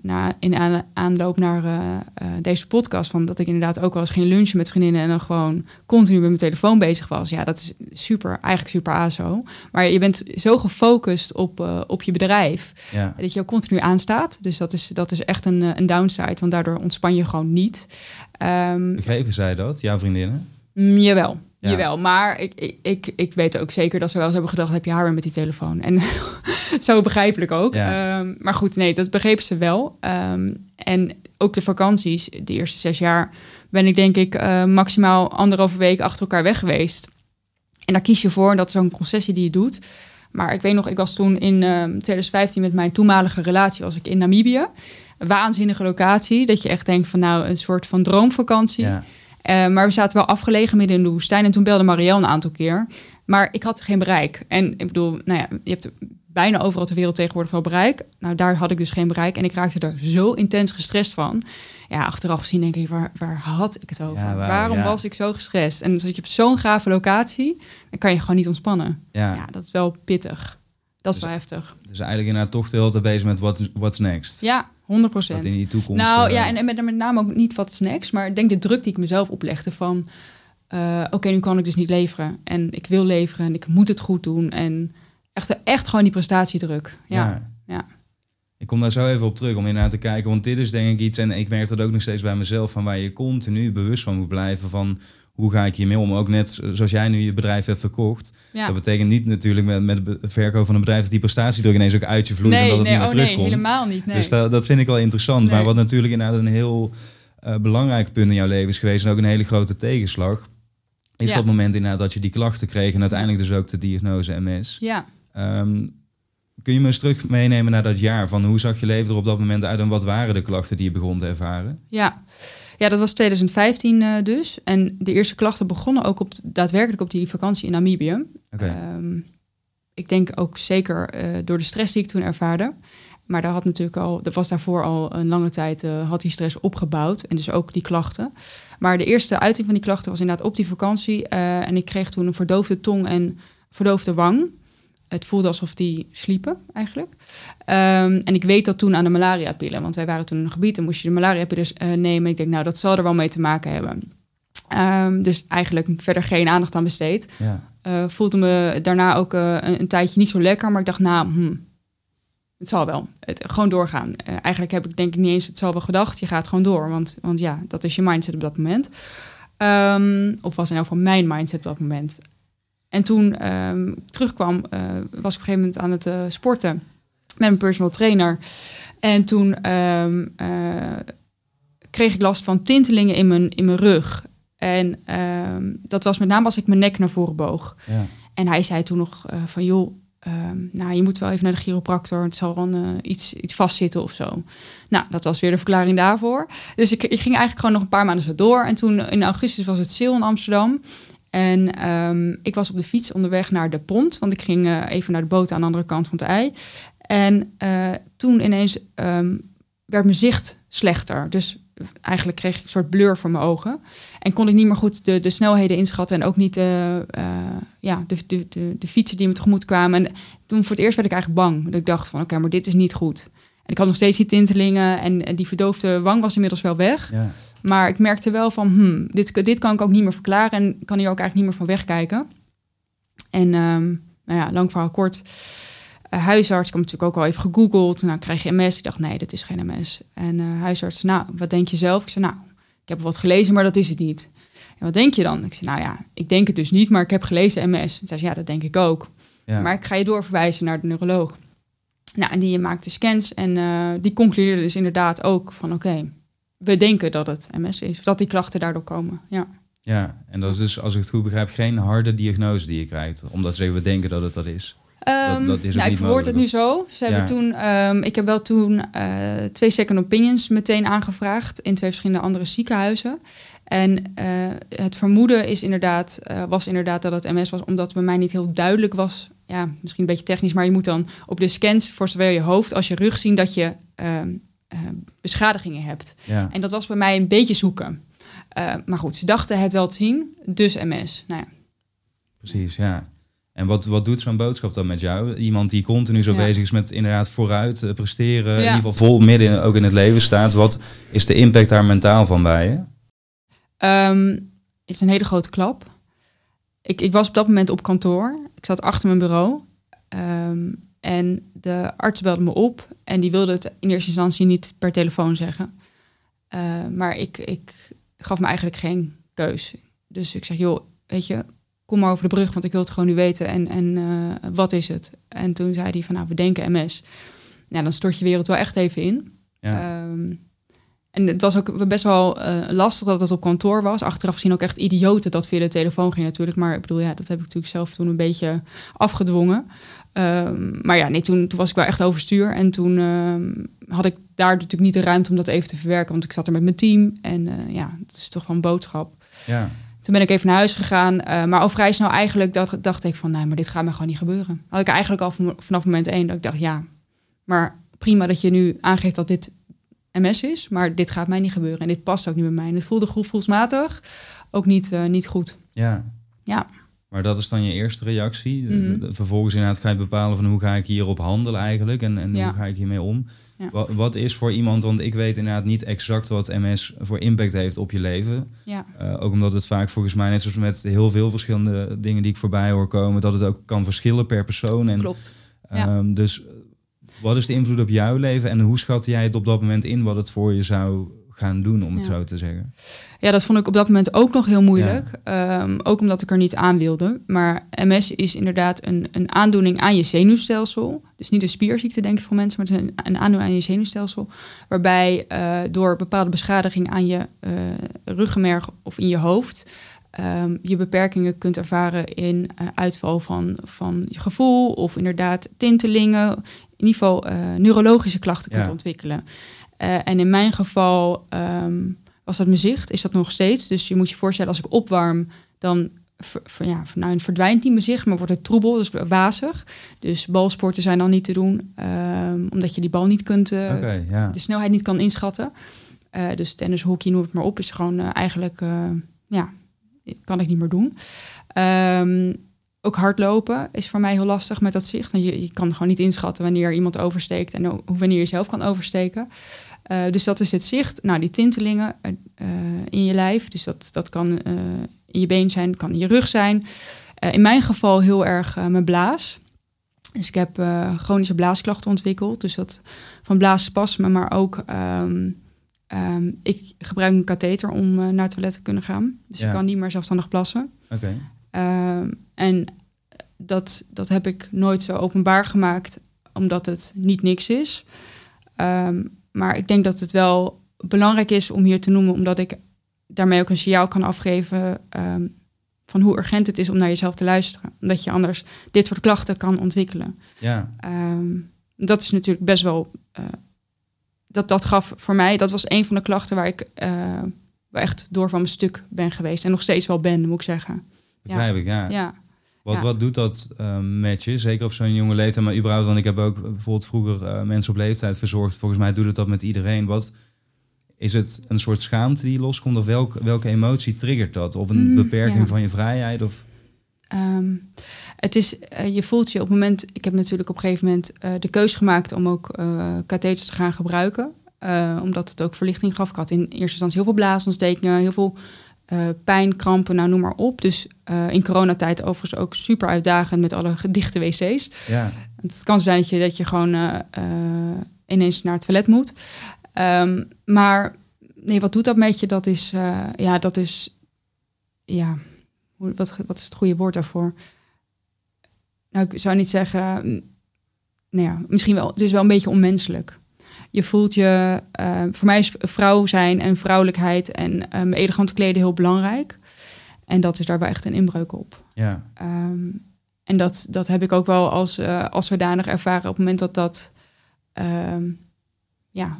na, in aan, aanloop naar eh, eh, deze podcast... Van dat ik inderdaad ook wel eens ging lunchen met vriendinnen... en dan gewoon continu met mijn telefoon bezig was. Ja, dat is super, eigenlijk super aso. Maar je bent zo gefocust op, op je bedrijf... ja. dat je ook continu aanstaat. Dus dat is, dat is echt een, een downside, want daardoor ontspan je gewoon niet. Ehm, Begrepen zij dat, jouw vriendinnen? Mm, jawel, Ja. jawel. Maar ik, ik, ik, ik weet ook zeker dat ze wel eens hebben gedacht... heb je haar weer met die telefoon? En zo begrijpelijk ook. Ja. Ehm, maar goed, nee, dat begrepen ze wel. Ehm, en ook de vakanties, de eerste zes jaar... ben ik denk ik eh, maximaal anderhalve week achter elkaar weg geweest. En daar kies je voor, dat is zo'n concessie die je doet. Maar ik weet nog, ik was toen in ehm, 2015 met mijn toenmalige relatie... was ik in Namibië. Een waanzinnige locatie. Dat je echt denkt van nou, een soort van droomvakantie. Ja. Eh, maar we zaten wel afgelegen midden in de woestijn. En toen belde Marielle een aantal keer. Maar ik had geen bereik. En ik bedoel, nou ja, je hebt bijna overal ter wereld tegenwoordig wel bereik. Nou, daar had ik dus geen bereik. En ik raakte er zo intens gestrest van. Ja, achteraf gezien denk ik, waar, waar had ik het over? Ja, waar- Waarom ja. was ik zo gestrest? En zit je op zo'n gave locatie, dan kan je gewoon niet ontspannen. Ja. Ja, dat is wel pittig. Dat is Dus- wel heftig. Dus eigenlijk inderdaad toch de hele tijd bezig met what, what's next. Ja, 100 Wat in die toekomst. Nou eh, ja, en, en met, met name ook niet wat snacks, maar ik denk de druk die ik mezelf oplegde van... eh, Oké, nu kan ik dus niet leveren. En ik wil leveren en ik moet het goed doen. En echt, echt gewoon die prestatiedruk. Ja, ja. Ik kom daar zo even op terug om inderdaad te kijken. Want dit is denk ik iets, en ik merk dat ook nog steeds bij mezelf, van waar je continu bewust van moet blijven van hoe ga ik hiermee om. Ook net zoals jij nu je bedrijf hebt verkocht. ja. Dat betekent niet natuurlijk met, met het verkoop van een bedrijf dat die prestatiedruk ineens ook uit je vloeit en nee, dat het nee, niet oh meer nee, terugkomt. helemaal niet. Nee. Dus dat, dat vind ik wel interessant. Maar Nee. wat natuurlijk inderdaad een heel eh, belangrijk punt in jouw leven is geweest en ook een hele grote tegenslag, is Ja. dat moment inderdaad dat je die klachten kreeg en uiteindelijk dus ook de diagnose MS. Ja, Ehm, kun je me eens terug meenemen naar dat jaar? Van hoe zag je leven er op dat moment uit en wat waren de klachten die je begon te ervaren? ja. Ja, dat was 2015 eh, dus. En de eerste klachten begonnen ook op, daadwerkelijk op die vakantie in Namibië. Ehm, ik denk ook zeker eh, door de stress die ik toen ervaarde. Maar daar had natuurlijk al, dat was daarvoor al een lange tijd, eh, had die stress opgebouwd. En dus ook die klachten. Maar de eerste uiting van die klachten was inderdaad op die vakantie. en ik kreeg toen een verdoofde tong en verdoofde wang. Het voelde alsof die sliepen eigenlijk. Ehm, en ik weet dat toen aan de malaria-pillen. Want wij waren toen in een gebied en moest je de malaria-pillen eh, nemen. Ik denk, nou, dat zal er wel mee te maken hebben. Ehm, dus eigenlijk verder geen aandacht aan besteed. Ja. Eh, voelde me daarna ook eh, een, een tijdje niet zo lekker. Maar ik dacht, nou, hm, het zal wel. Het, gewoon doorgaan. Eigenlijk heb ik denk ik niet eens het zal wel gedacht. Je gaat gewoon door. Want, want ja, dat is je mindset op dat moment. Ehm, of was in elk geval mijn mindset op dat moment. En toen ik terugkwam, eh, was ik op een gegeven moment aan het eh, sporten met een personal trainer. En toen ehm, eh, kreeg ik last van tintelingen in mijn, in mijn rug. En ehm, dat was met name als ik mijn nek naar voren boog. Ja. En hij zei toen nog van joh, nou je moet wel even naar de chiropractor. Het zal dan iets, iets vastzitten of zo. Nou, dat was weer de verklaring daarvoor. Dus ik, ik ging eigenlijk gewoon nog een paar maanden zo door. En toen in augustus was het sale in Amsterdam. En ehm, ik was op de fiets onderweg naar de pont. Want ik ging eh, even naar de boot aan de andere kant van het ei. En eh, toen ineens ehm, werd mijn zicht slechter. Dus eigenlijk kreeg ik een soort blur voor mijn ogen. En kon ik niet meer goed de, de snelheden inschatten. En ook niet de, eh, ja, de, de, de, de fietsen die me tegemoet kwamen. En toen voor het eerst werd ik eigenlijk bang. Dat ik dacht van oké, maar dit is niet goed. En ik had nog steeds die tintelingen. En, en die verdoofde wang was inmiddels wel weg. Ja. Maar ik merkte wel van, hmm, dit, dit kan ik ook niet meer verklaren en kan hier ook eigenlijk niet meer van wegkijken. En ehm, nou ja, lang verhaal kort. Eh, huisarts, ik heb natuurlijk ook al even gegoogeld. Nou, krijg je MS? Ik dacht, nee, dat is geen MS. En eh, huisarts, nou, wat denk je zelf? Ik zei, nou, ik heb wat gelezen, maar dat is het niet. En wat denk je dan? Ik zei, nou ja, ik denk het dus niet, maar ik heb gelezen MS. En zei ze, ja, dat denk ik ook. Ja. Maar ik ga je doorverwijzen naar de neuroloog. Nou, en die maakte scans en uh, die concludeerde dus inderdaad ook van oké, we denken dat het MS is, dat die klachten daardoor komen. Ja. Ja, en dat is dus, als ik het goed begrijp, geen harde diagnose die je krijgt, omdat ze we denken dat het dat is. Um, dat, dat is nou, ik verwoord het nu zo. Ze hebben toen, um, ik heb wel toen uh, twee second opinions meteen aangevraagd in twee verschillende andere ziekenhuizen. En uh, het vermoeden is inderdaad, uh, was inderdaad dat het MS was, omdat bij mij niet heel duidelijk was. Ja, misschien een beetje technisch, maar je moet dan op de scans voor zowel je hoofd als je rug zien dat je beschadigingen hebt. Ja. En dat was bij mij een beetje zoeken. maar goed, ze dachten het wel te zien, dus MS. Nou ja. Precies, ja. En wat, wat doet zo'n boodschap dan met jou? Iemand die continu zo bezig is met inderdaad vooruit uh, presteren, in ieder geval vol midden ook in het leven staat. Wat is de impact daar mentaal van bij je? Um, het is een hele grote klap. Ik, ik was op dat moment op kantoor. Ik zat achter mijn bureau. Um, en de arts belde me op. En die wilde het in eerste instantie niet per telefoon zeggen. Uh, maar ik, ik gaf me eigenlijk geen keus. Dus ik zeg, joh, weet je, kom maar over de brug, want ik wil het gewoon nu weten. En, en uh, wat is het? En toen zei hij van, nou, we denken MS. Ja, dan stort je wereld wel echt even in. Ja. Um, en het was ook best wel uh, lastig dat het op kantoor was. Achteraf gezien ook echt idioten dat via de telefoon ging natuurlijk. Maar ik bedoel, ja, dat heb ik natuurlijk zelf toen een beetje afgedwongen. Um, maar ja, nee, toen, toen was ik wel echt overstuur. En toen um, had ik daar natuurlijk niet de ruimte om dat even te verwerken. Want ik zat er met mijn team. En uh, ja, het is toch wel een boodschap. Ja. Toen ben ik even naar huis gegaan. Uh, maar al vrij snel eigenlijk dacht, dacht ik van... nee, maar dit gaat me gewoon niet gebeuren. Had ik eigenlijk al vanaf moment één dat ik dacht... ja, maar prima dat je nu aangeeft dat dit MS is... maar dit gaat mij niet gebeuren. En dit past ook niet bij mij. En het voelde gevoelsmatig ook niet, uh, niet goed. Ja. Ja. Maar dat is dan je eerste reactie. Mm -hmm. Vervolgens inderdaad ga je bepalen van hoe ga ik hierop handelen eigenlijk en, en ja. hoe ga ik hiermee om. Ja. Wat, wat, is voor iemand, want ik weet inderdaad niet exact wat MS voor impact heeft op je leven. Ja. Uh, ook omdat het vaak volgens mij, net zoals met heel veel verschillende dingen die ik voorbij hoor komen, dat het ook kan verschillen per persoon. En, Klopt. Um, dus wat is de invloed op jouw leven en hoe schat jij het op dat moment in wat het voor je zou gaan doen, om het zo te zeggen? Ja, dat vond ik op dat moment ook nog heel moeilijk. Ja. Um, ook omdat ik er niet aan wilde. Maar MS is inderdaad een, een aandoening aan je zenuwstelsel. Dus niet een spierziekte, denk ik voor mensen, maar het is een, een aandoening aan je zenuwstelsel. Waarbij uh, door bepaalde beschadiging aan je uh, ruggenmerg of in je hoofd. Um, je beperkingen kunt ervaren in uh, uitval van, van je gevoel of inderdaad tintelingen. In ieder geval neurologische klachten kunt ontwikkelen. Uh, en in mijn geval um, was dat mijn zicht, is dat nog steeds. Dus je moet je voorstellen, als ik opwarm, dan ver, ver, ja, nou, verdwijnt niet mijn zicht, maar wordt het troebel, dus wazig. Dus balsporten zijn dan niet te doen, um, omdat je die bal niet kunt, uh, okay, ja. de snelheid niet kan inschatten. Uh, dus tennis, hockey, noem het maar op, is gewoon eigenlijk, ja, kan ik niet meer doen. Um, ook hardlopen is voor mij heel lastig met dat zicht. Want je, je kan gewoon niet inschatten wanneer iemand oversteekt en hoe, wanneer je zelf kan oversteken. Uh, dus dat is het zicht. Nou, die tintelingen uh, in je lijf. Dus dat, dat kan uh, in je been zijn, kan in je rug zijn. in mijn geval heel erg mijn blaas. Dus ik heb chronische blaasklachten ontwikkeld. Dus dat van blaasspasmen, maar ook... Um, um, ik gebruik een katheter om naar het toilet te kunnen gaan. Dus ja. ik kan niet meer zelfstandig plassen. Oké. Okay. Um, en dat, dat heb ik nooit zo openbaar gemaakt, omdat het niet niks is. Um, maar ik denk dat het wel belangrijk is om hier te noemen, omdat ik daarmee ook een signaal kan afgeven um, van hoe urgent het is om naar jezelf te luisteren. Omdat je anders dit soort klachten kan ontwikkelen. Ja. Um, dat is natuurlijk best wel. Uh, dat, dat gaf voor mij, dat was een van de klachten waar ik uh, waar echt door van mijn stuk ben geweest. En nog steeds wel ben, moet ik zeggen. Begrijp ja. ik, ja. ja. Wat, ja. wat doet dat uh, met je? Zeker op zo'n jonge leeftijd, maar überhaupt, want ik heb ook bijvoorbeeld vroeger uh, mensen op leeftijd verzorgd. Volgens mij doet het dat met iedereen. Wat is het een soort schaamte die loskomt? Of welk, welke emotie triggert dat? Of een mm, beperking ja. van je vrijheid? Of... Um, het is, uh, je voelt je op het moment, ik heb natuurlijk op een gegeven moment de keus gemaakt om ook uh, katheters te gaan gebruiken. omdat het ook verlichting gaf. Ik had in eerste instantie heel veel blaasontstekingen, heel veel uh, pijn, krampen, nou noem maar op. Dus uh, in coronatijd overigens ook super uitdagend met alle dichte wc's. Ja. Het kan zijn dat je, dat je gewoon uh, ineens naar het toilet moet. Um, maar nee, wat doet dat met je? Dat is, ja, dat is, ja, wat, wat is het goede woord daarvoor? Nou, ik zou niet zeggen nou ja, misschien wel, het is wel een beetje onmenselijk. Je voelt je, eh, voor mij is vrouw zijn en vrouwelijkheid en um, elegant kleden heel belangrijk. En dat is daarbij echt een inbreuk op. Ja. Ehm, en dat, dat heb ik ook wel als, uh, als zodanig ervaren op het moment dat dat, ehm, ja,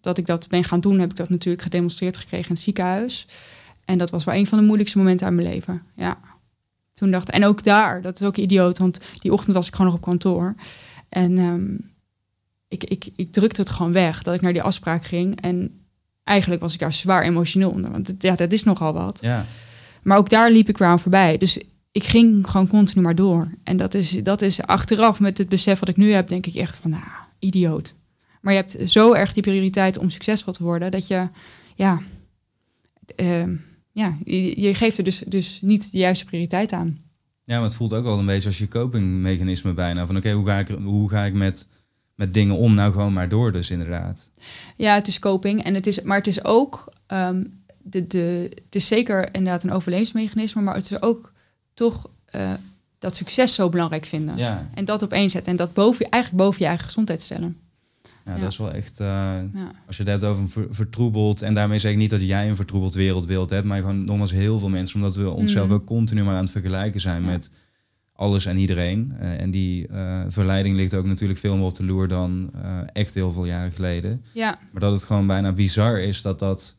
dat ik dat ben gaan doen, heb ik dat natuurlijk gedemonstreerd gekregen in het ziekenhuis. En dat was wel een van de moeilijkste momenten uit mijn leven. Ja. Toen dacht en ook daar, dat is ook idioot, want die ochtend was ik gewoon nog op kantoor. En um, ik, ik, ik drukte het gewoon weg dat ik naar die afspraak ging. En eigenlijk was ik daar zwaar emotioneel onder, want ja, dat is nogal wat. Ja. Maar ook daar liep ik weer aan voorbij. Dus ik ging gewoon continu maar door. En dat is, dat is achteraf met het besef wat ik nu heb, denk ik echt van, nou, idioot. Maar je hebt zo erg die prioriteit om succesvol te worden, dat je, ja, uh, ja je, je, geeft er dus, dus niet de juiste prioriteit aan. Ja, maar het voelt ook wel een beetje als je copingmechanisme bijna. Van oké, hoe, ga ik, hoe ga ik met, met dingen om? Nou, gewoon maar door dus inderdaad. Ja, het is coping. En het is, maar het is ook, um, de, de, het is zeker inderdaad een overlevingsmechanisme, maar het is ook toch uh, dat succes zo belangrijk vinden. Ja. En dat opeenzetten en dat boven, eigenlijk boven je eigen gezondheid stellen. Ja, ja, dat is wel echt. Uh, ja. Als je het hebt over een ver, vertroebeld. En daarmee zeg ik niet dat jij een vertroebeld wereldbeeld hebt. Maar gewoon nogmaals heel veel mensen. Omdat we onszelf mm. ook continu maar aan het vergelijken zijn met alles en iedereen. Uh, en die uh, verleiding ligt ook natuurlijk veel meer op de loer dan echt heel veel jaren geleden. Ja. Maar dat het gewoon bijna bizar is dat dat.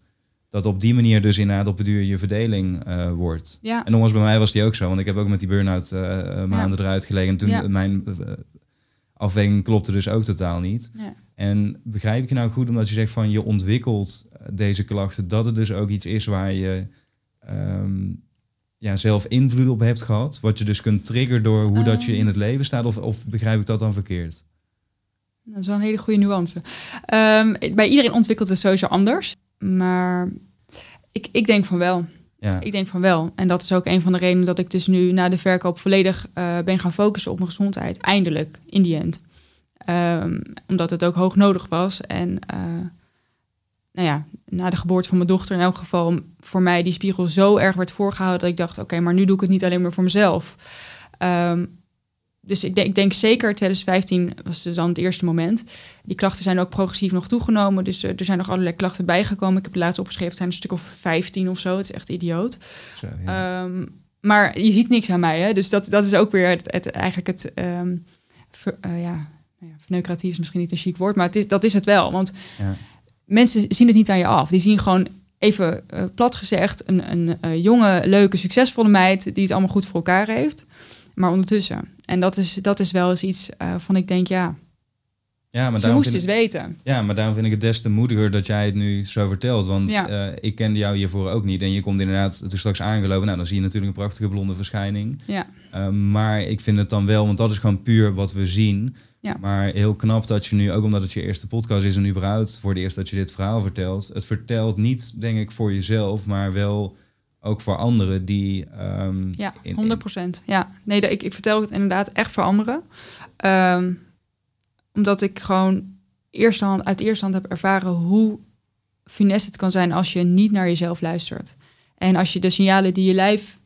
Dat op die manier dus inderdaad op het duur je verdeling wordt. Ja. En nogmaals, bij mij was die ook zo. Want ik heb ook met die burn-out maanden eruit gelegen. En toen mijn afweging klopte dus ook totaal niet. Ja. En begrijp ik je nou goed omdat je zegt van je ontwikkelt eh, deze klachten, dat het dus ook iets is waar je um, ja, zelf invloed op hebt gehad, wat je dus kunt triggeren door hoe dat je in het leven staat, of, of begrijp ik dat dan verkeerd? Dat is wel een hele goede nuance. Um, bij iedereen ontwikkelt het sowieso anders, maar ik, ik denk van wel. Ja. Ik denk van wel. En dat is ook een van de redenen dat ik dus nu na de verkoop volledig uh, ben gaan focussen op mijn gezondheid. Eindelijk, in die end. Um, omdat het ook hoog nodig was. En uh, nou ja, na de geboorte van mijn dochter in elk geval voor mij die spiegel zo erg werd voorgehouden dat ik dacht, oké, okay, maar nu doe ik het niet alleen maar voor mezelf. Um, dus ik denk, ik denk zeker 2015 was dus dan het eerste moment. Die klachten zijn ook progressief nog toegenomen. Dus uh, er zijn nog allerlei klachten bijgekomen. Ik heb het laatst opgeschreven, het zijn een stuk of 15 of zo. Het is echt idioot. Zo, ja. um, maar je ziet niks aan mij. Hè? Dus dat, dat is ook weer het, het eigenlijk het... Um, ver, uh, ja, nou ja, verneukeratief is misschien niet een chic woord, maar het is, dat is het wel. Want ja. Mensen zien het niet aan je af. Die zien gewoon even uh, plat gezegd een, een uh, jonge, leuke, succesvolle meid die het allemaal goed voor elkaar heeft. Maar ondertussen. En dat is, dat is wel eens iets uh, van ik denk, ja, ja maar ze moest eens weten. Ja, maar daarom vind ik het des te moediger dat jij het nu zo vertelt. Want ja. uh, ik kende jou hiervoor ook niet. En je komt inderdaad toen straks aangelopen. Nou, dan zie je natuurlijk een prachtige blonde verschijning. Ja. Uh, maar ik vind het dan wel, want dat is gewoon puur wat we zien. Ja. Maar heel knap dat je nu, ook omdat het je eerste podcast is en überhaupt voor de eerste dat je dit verhaal vertelt. Het vertelt niet, denk ik, voor jezelf, maar wel ook voor anderen die. Um, ja, 100 procent. Ja, nee, ik, ik vertel het inderdaad echt voor anderen. Um, omdat ik gewoon eerste hand, uit eerste hand heb ervaren hoe finesse het kan zijn als je niet naar jezelf luistert. En als je de signalen die je lijf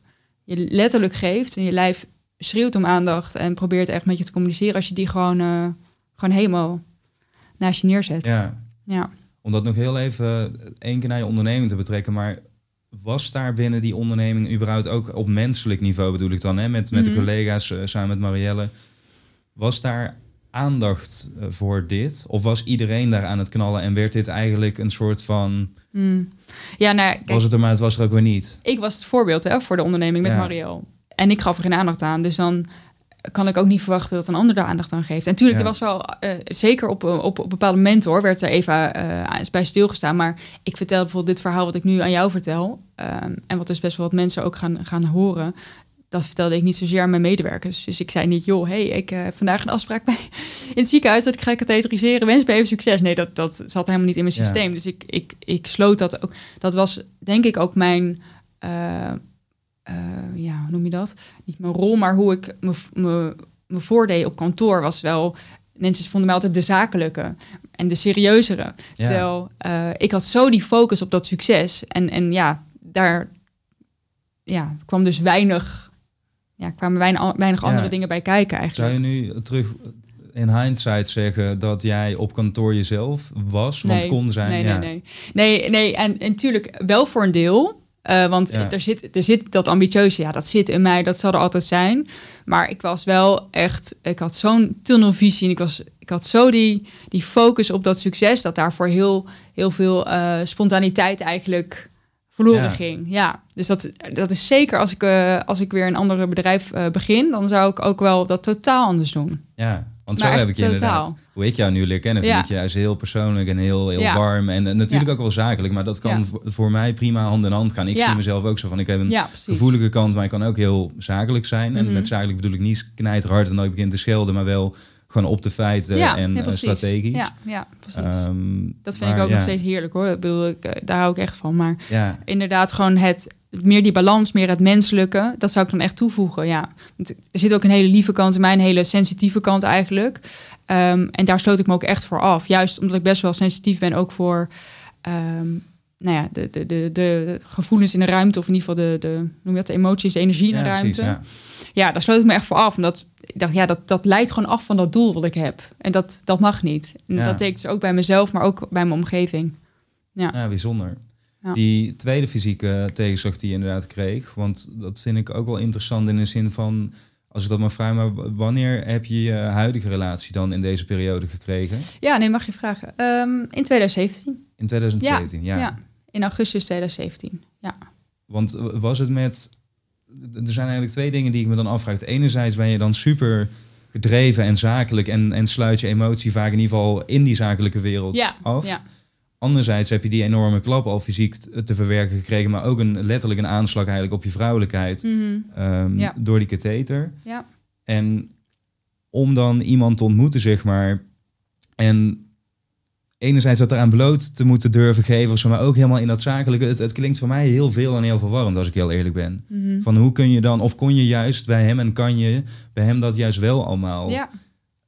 je letterlijk geeft en je lijf schreeuwt om aandacht en probeert echt met je te communiceren, als je die gewoon, uh, gewoon helemaal naast je neerzet. Ja. ja. Om dat nog heel even één keer naar je onderneming te betrekken, maar was daar binnen die onderneming überhaupt ook op menselijk niveau bedoel ik dan, hè, met, met mm -hmm. de collega's uh, samen met Marielle, was daar aandacht uh, voor dit? Of was iedereen daar aan het knallen en werd dit eigenlijk een soort van... Mm. Ja, nou, kijk, was het er, maar het was er ook weer niet. Ik was het voorbeeld hè, voor de onderneming met Ja. Marielle. En ik gaf er geen aandacht aan, dus dan kan ik ook niet verwachten dat een ander daar aandacht aan geeft. En natuurlijk, Ja. er was wel, eh, zeker op, op, op bepaalde momenten hoor, werd er even eh, bij stilgestaan. Maar ik vertel bijvoorbeeld dit verhaal wat ik nu aan jou vertel. ehm, en wat dus best wel wat mensen ook gaan, gaan horen. Dat vertelde ik niet zozeer aan mijn medewerkers. Dus ik zei niet, joh, hey, ik eh, heb vandaag een afspraak bij in het ziekenhuis dat ik ga katheteriseren. Wens me even succes. Nee, dat, dat zat helemaal niet in mijn Ja. systeem. Dus ik, ik, ik sloot dat ook. Dat was denk ik ook mijn, eh, eh, ja, hoe noem je dat? Niet mijn rol, maar hoe ik me, me, me voordeed op kantoor was wel... Mensen vonden mij altijd de zakelijke en de serieuzere. Terwijl ik had zo die focus op dat succes. En, en ja, daar ja, kwam dus weinig... Ja, kwamen weinig, weinig Ja. andere dingen bij kijken Zou eigenlijk. je nu terug in hindsight zeggen dat jij op kantoor jezelf was? Want Nee, kon zijn. Nee, ja. nee, nee. Nee, nee en, natuurlijk wel voor een deel. Eh, want Ja. er, zit, er zit dat ambitieuze, ja, dat zit in mij, dat zal er altijd zijn. Maar ik was wel echt, ik had zo'n tunnelvisie en ik, was, ik had zo die, die focus op dat succes, dat daarvoor heel, heel veel eh, spontaniteit eigenlijk verloren Ja. ging. Ja, dus dat, dat is zeker als ik, eh, als ik weer een ander bedrijf eh, begin, dan zou ik ook wel dat totaal anders doen. Ja, want Maar zo heb ik je inderdaad. totaal. Hoe ik jou nu leer kennen, vind Ja. ik je juist heel persoonlijk en heel, heel Ja. warm. En, natuurlijk ook wel zakelijk, maar dat kan voor, mij prima hand in hand gaan. Ik zie mezelf ook zo van, ik heb een gevoelige kant, maar ik kan ook heel zakelijk zijn. En Mhm. met zakelijk bedoel ik niet knijterhard en ik begin te schelden, maar wel gewoon op de feiten ja, en ja, eh, strategisch. Ja, ja, precies. Ehm, Dat vind maar ik ook nog steeds heerlijk hoor. Ik bedoel, ik, eh, daar hou ik echt van. Maar Ja, inderdaad, gewoon het meer die balans, meer het menselijke, dat zou ik dan echt toevoegen. Ja, Want er zit ook een hele lieve kant in mij, een hele sensitieve kant eigenlijk. Ehm, en daar sloot ik me ook echt voor af. Juist omdat ik best wel sensitief ben, ook voor ehm, nou ja, de, de, de, de gevoelens in de ruimte, of in ieder geval de, de, noem je dat, de emoties, de energie in ja, de precies, ruimte. ja. Ja, daar sloot ik me echt voor af. Omdat ik dacht, ja, dat, dat leidt gewoon af van dat doel wat ik heb. En dat, dat mag niet. En Ja. dat deed ik dus ook bij mezelf, maar ook bij mijn omgeving. Ja. Ja, bijzonder. Ja. Die tweede fysieke tegenslag die je inderdaad kreeg, want dat vind ik ook wel interessant in de zin van, als ik dat maar vraag, maar wanneer heb je je huidige relatie dan in deze periode gekregen? Ja, nee, mag je vragen. Ehm, in 2017. In 2017, ja. Ja. in augustus 2017. Ja. Want was het met, er zijn eigenlijk twee dingen die ik me dan afvraag. Enerzijds ben je dan super gedreven en zakelijk en, en sluit je emotie vaak in ieder geval in die zakelijke wereld Ja, af. ja. Anderzijds heb je die enorme klap al fysiek te verwerken gekregen, maar ook een letterlijk een aanslag eigenlijk op je vrouwelijkheid Mhm. ehm, Ja. door die katheter. Ja. En om dan iemand te ontmoeten, zeg maar, en enerzijds dat eraan bloot te moeten durven geven, of zo, maar ook helemaal in dat zakelijke. Het, het klinkt voor mij heel veel en heel verwarrend, als ik heel eerlijk ben. Mhm. Van hoe kun je dan, of kon je juist bij hem en kan je bij hem dat juist wel allemaal ja.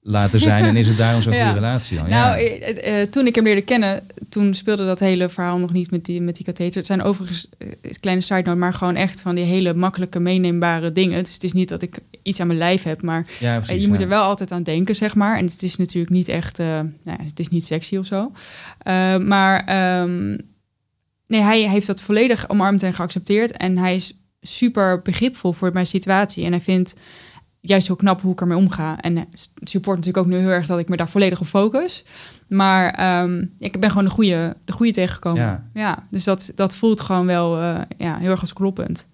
Laten zijn? En is het daarom zo'n Ja. goede relatie dan? Nou, ja. eh, eh, toen ik hem leerde kennen, toen speelde dat hele verhaal nog niet met die, met die katheter. Het zijn overigens, eh, kleine side note, maar gewoon echt van die hele makkelijke meeneembare dingen. Dus het is niet dat ik iets aan mijn lijf heb, maar ja, Eh, precies. je moet er wel altijd aan denken, zeg maar. En het is natuurlijk niet echt, eh, nou ja, het is niet sexy of zo. Eh, maar ehm, nee, hij heeft dat volledig omarmd en geaccepteerd. En hij is super begripvol voor mijn situatie. En hij vindt juist heel knap hoe ik ermee omga. En hij support natuurlijk ook nu heel erg dat ik me daar volledig op focus. Maar ehm, ik ben gewoon de goede, de goede tegengekomen. Ja. Ja. dus dat, dat voelt gewoon wel eh, ja, heel erg als kloppend.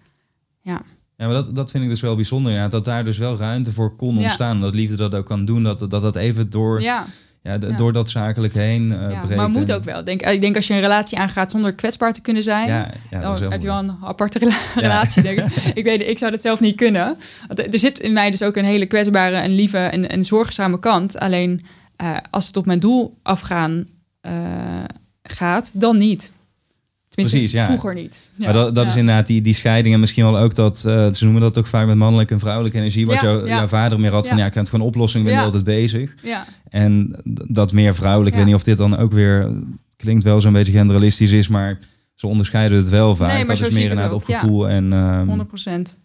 Ja, maar dat, dat vind ik dus wel bijzonder. Ja, dat daar dus wel ruimte voor kon Ja. ontstaan. Dat liefde dat ook kan doen. Dat dat, dat even door, ja. Ja, de- Ja. door dat zakelijk heen eh ja breekt. maar moet En- ook wel. Ik denk, ik denk als je een relatie aangaat zonder kwetsbaar te kunnen zijn... Ja, dan heb je wel een aparte rela- relatie, denk ik. ik. Weet, ik zou dat zelf niet kunnen. Want er zit in mij dus ook een hele kwetsbare en lieve en, en zorgzame kant. Alleen eh, als het op mijn doel afgaan eh, gaat, dan niet. Tenminste, Precies, ja. vroeger niet. Ja, maar dat, dat ja. is inderdaad die, die scheiding en misschien wel ook dat, eh, ze noemen dat ook vaak met mannelijke en vrouwelijke energie, wat jou, jouw vader meer had van Ja. ik heb het gewoon oplossing, ik ben altijd bezig. Ja, En dat meer vrouwelijk, ik weet niet of dit dan ook weer, klinkt wel zo'n beetje generalistisch is, maar ze onderscheiden het wel vaak. Nee, dat is meer inderdaad op gevoel en... ehm, 100 procent.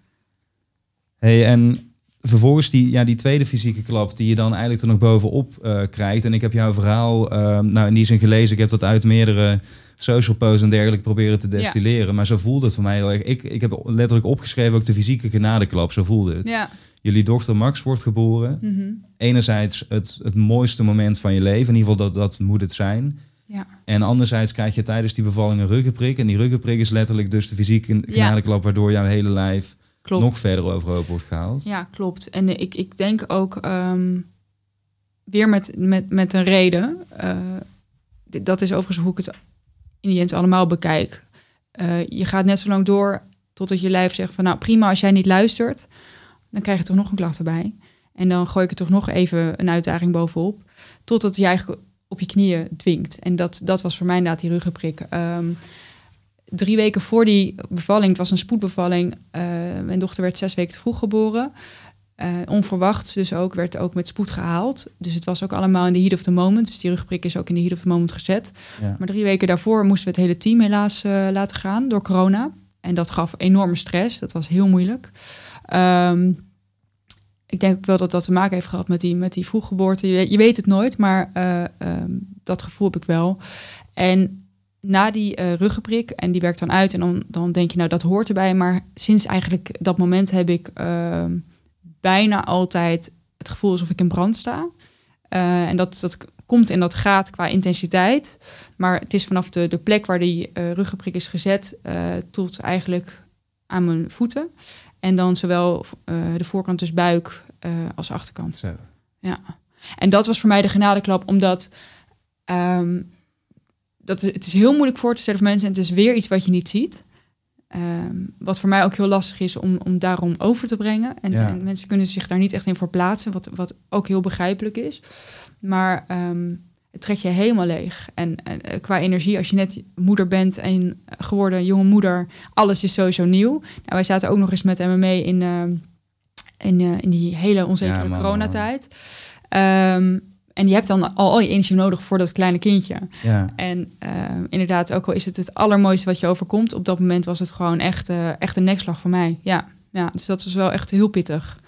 Hey, en vervolgens die, ja, die tweede fysieke klap die je dan eigenlijk er nog bovenop eh, krijgt. En ik heb jouw verhaal ehm, nou, in die zin gelezen. Ik heb dat uit meerdere social posts en dergelijke proberen te destilleren. Maar zo voelde het voor mij heel erg. Ik, ik heb letterlijk opgeschreven ook de fysieke genadeklap. Zo voelde het. Ja. Jullie dochter Max wordt geboren. Mhm. Enerzijds het, het mooiste moment van je leven. In ieder geval dat, dat moet het zijn. Ja. En anderzijds krijg je tijdens die bevalling een ruggenprik. En die ruggenprik is letterlijk dus de fysieke genadeklap... waardoor jouw hele lijf Klopt. nog verder overhoop wordt gehaald. Ja, klopt. En ik, ik denk ook ehm, weer met, met, met een reden. eh, dat is overigens hoe ik het in die end allemaal bekijk. Eh, je gaat net zo lang door totdat je lijf zegt van nou prima, als jij niet luistert, dan krijg je toch nog een klacht erbij. En dan gooi ik er toch nog even een uitdaging bovenop. Totdat je eigenlijk op je knieën dwingt. En dat, dat was voor mij inderdaad die ruggenprik. Ehm, drie weken voor die bevalling, het was een spoedbevalling. eh, mijn dochter werd zes weken te vroeg geboren. Eh, onverwachts dus ook, werd ook met spoed gehaald. Dus het was ook allemaal in de heat of the moment. Dus die rugprik is ook in de heat of the moment gezet. Ja. Maar drie weken daarvoor moesten we het hele team helaas eh, laten gaan door corona. En dat gaf enorme stress. Dat was heel moeilijk. Ehm, ik denk ook wel dat dat te maken heeft gehad met die, met die vroeggeboorte. Je, je weet het nooit, maar eh, ehm, dat gevoel heb ik wel. En na die uh, ruggenprik, en die werkt dan uit, en dan, dan denk je, nou, dat hoort erbij. Maar sinds eigenlijk dat moment heb ik ehm, bijna altijd het gevoel alsof ik in brand sta. Eh, en dat, dat komt en dat gaat qua intensiteit. Maar het is vanaf de, de plek waar die uh, ruggenprik is gezet tot eigenlijk aan mijn voeten. En dan zowel de voorkant, dus buik, als achterkant. Zo. Ja. En dat was voor mij de genadeklap, omdat um, dat, het is heel moeilijk voor te stellen voor mensen en het is weer iets wat je niet ziet. Ehm, wat voor mij ook heel lastig is om, om daarom over te brengen. En, en, mensen kunnen zich daar niet echt in verplaatsen, wat, wat ook heel begrijpelijk is. Maar um, het trekt je helemaal leeg. En, en, eh, qua energie, als je net moeder bent en geworden jonge moeder, alles is sowieso nieuw. Nou, wij zaten ook nog eens met MMA in, uh, in, uh, in die hele onzekere ja, coronatijd. Um, en je hebt dan al, al je energie nodig voor dat kleine kindje. Ja. En uh, inderdaad, ook al is het het allermooiste wat je overkomt, op dat moment was het gewoon echt, uh, echt een nekslag voor mij. Ja. ja, dus dat was wel echt heel pittig.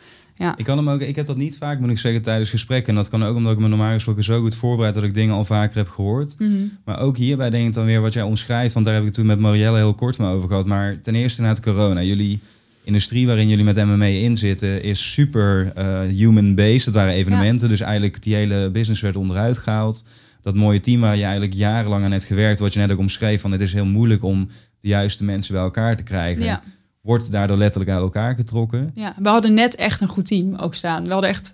Ja. Ik kan hem ook, ik heb dat niet vaak, moet ik zeggen, tijdens gesprekken. En dat kan ook omdat ik me normaal gesproken zo goed voorbereid dat ik dingen al vaker heb gehoord. Mm -hmm. Maar ook hierbij denk ik dan weer wat jij omschrijft, want daar heb ik toen met Marielle heel kort me over gehad. Maar ten eerste na het corona, jullie industrie waarin jullie met MMA in zitten is super uh, human-based. Het waren evenementen, ja. dus eigenlijk die hele business werd onderuit gehaald. Dat mooie team waar je eigenlijk jarenlang aan hebt gewerkt, wat je net ook omschreef, van het is heel moeilijk om de juiste mensen bij elkaar te krijgen. Ja. Wordt daardoor letterlijk uit elkaar getrokken. Ja, we hadden net echt een goed team ook staan. We hadden echt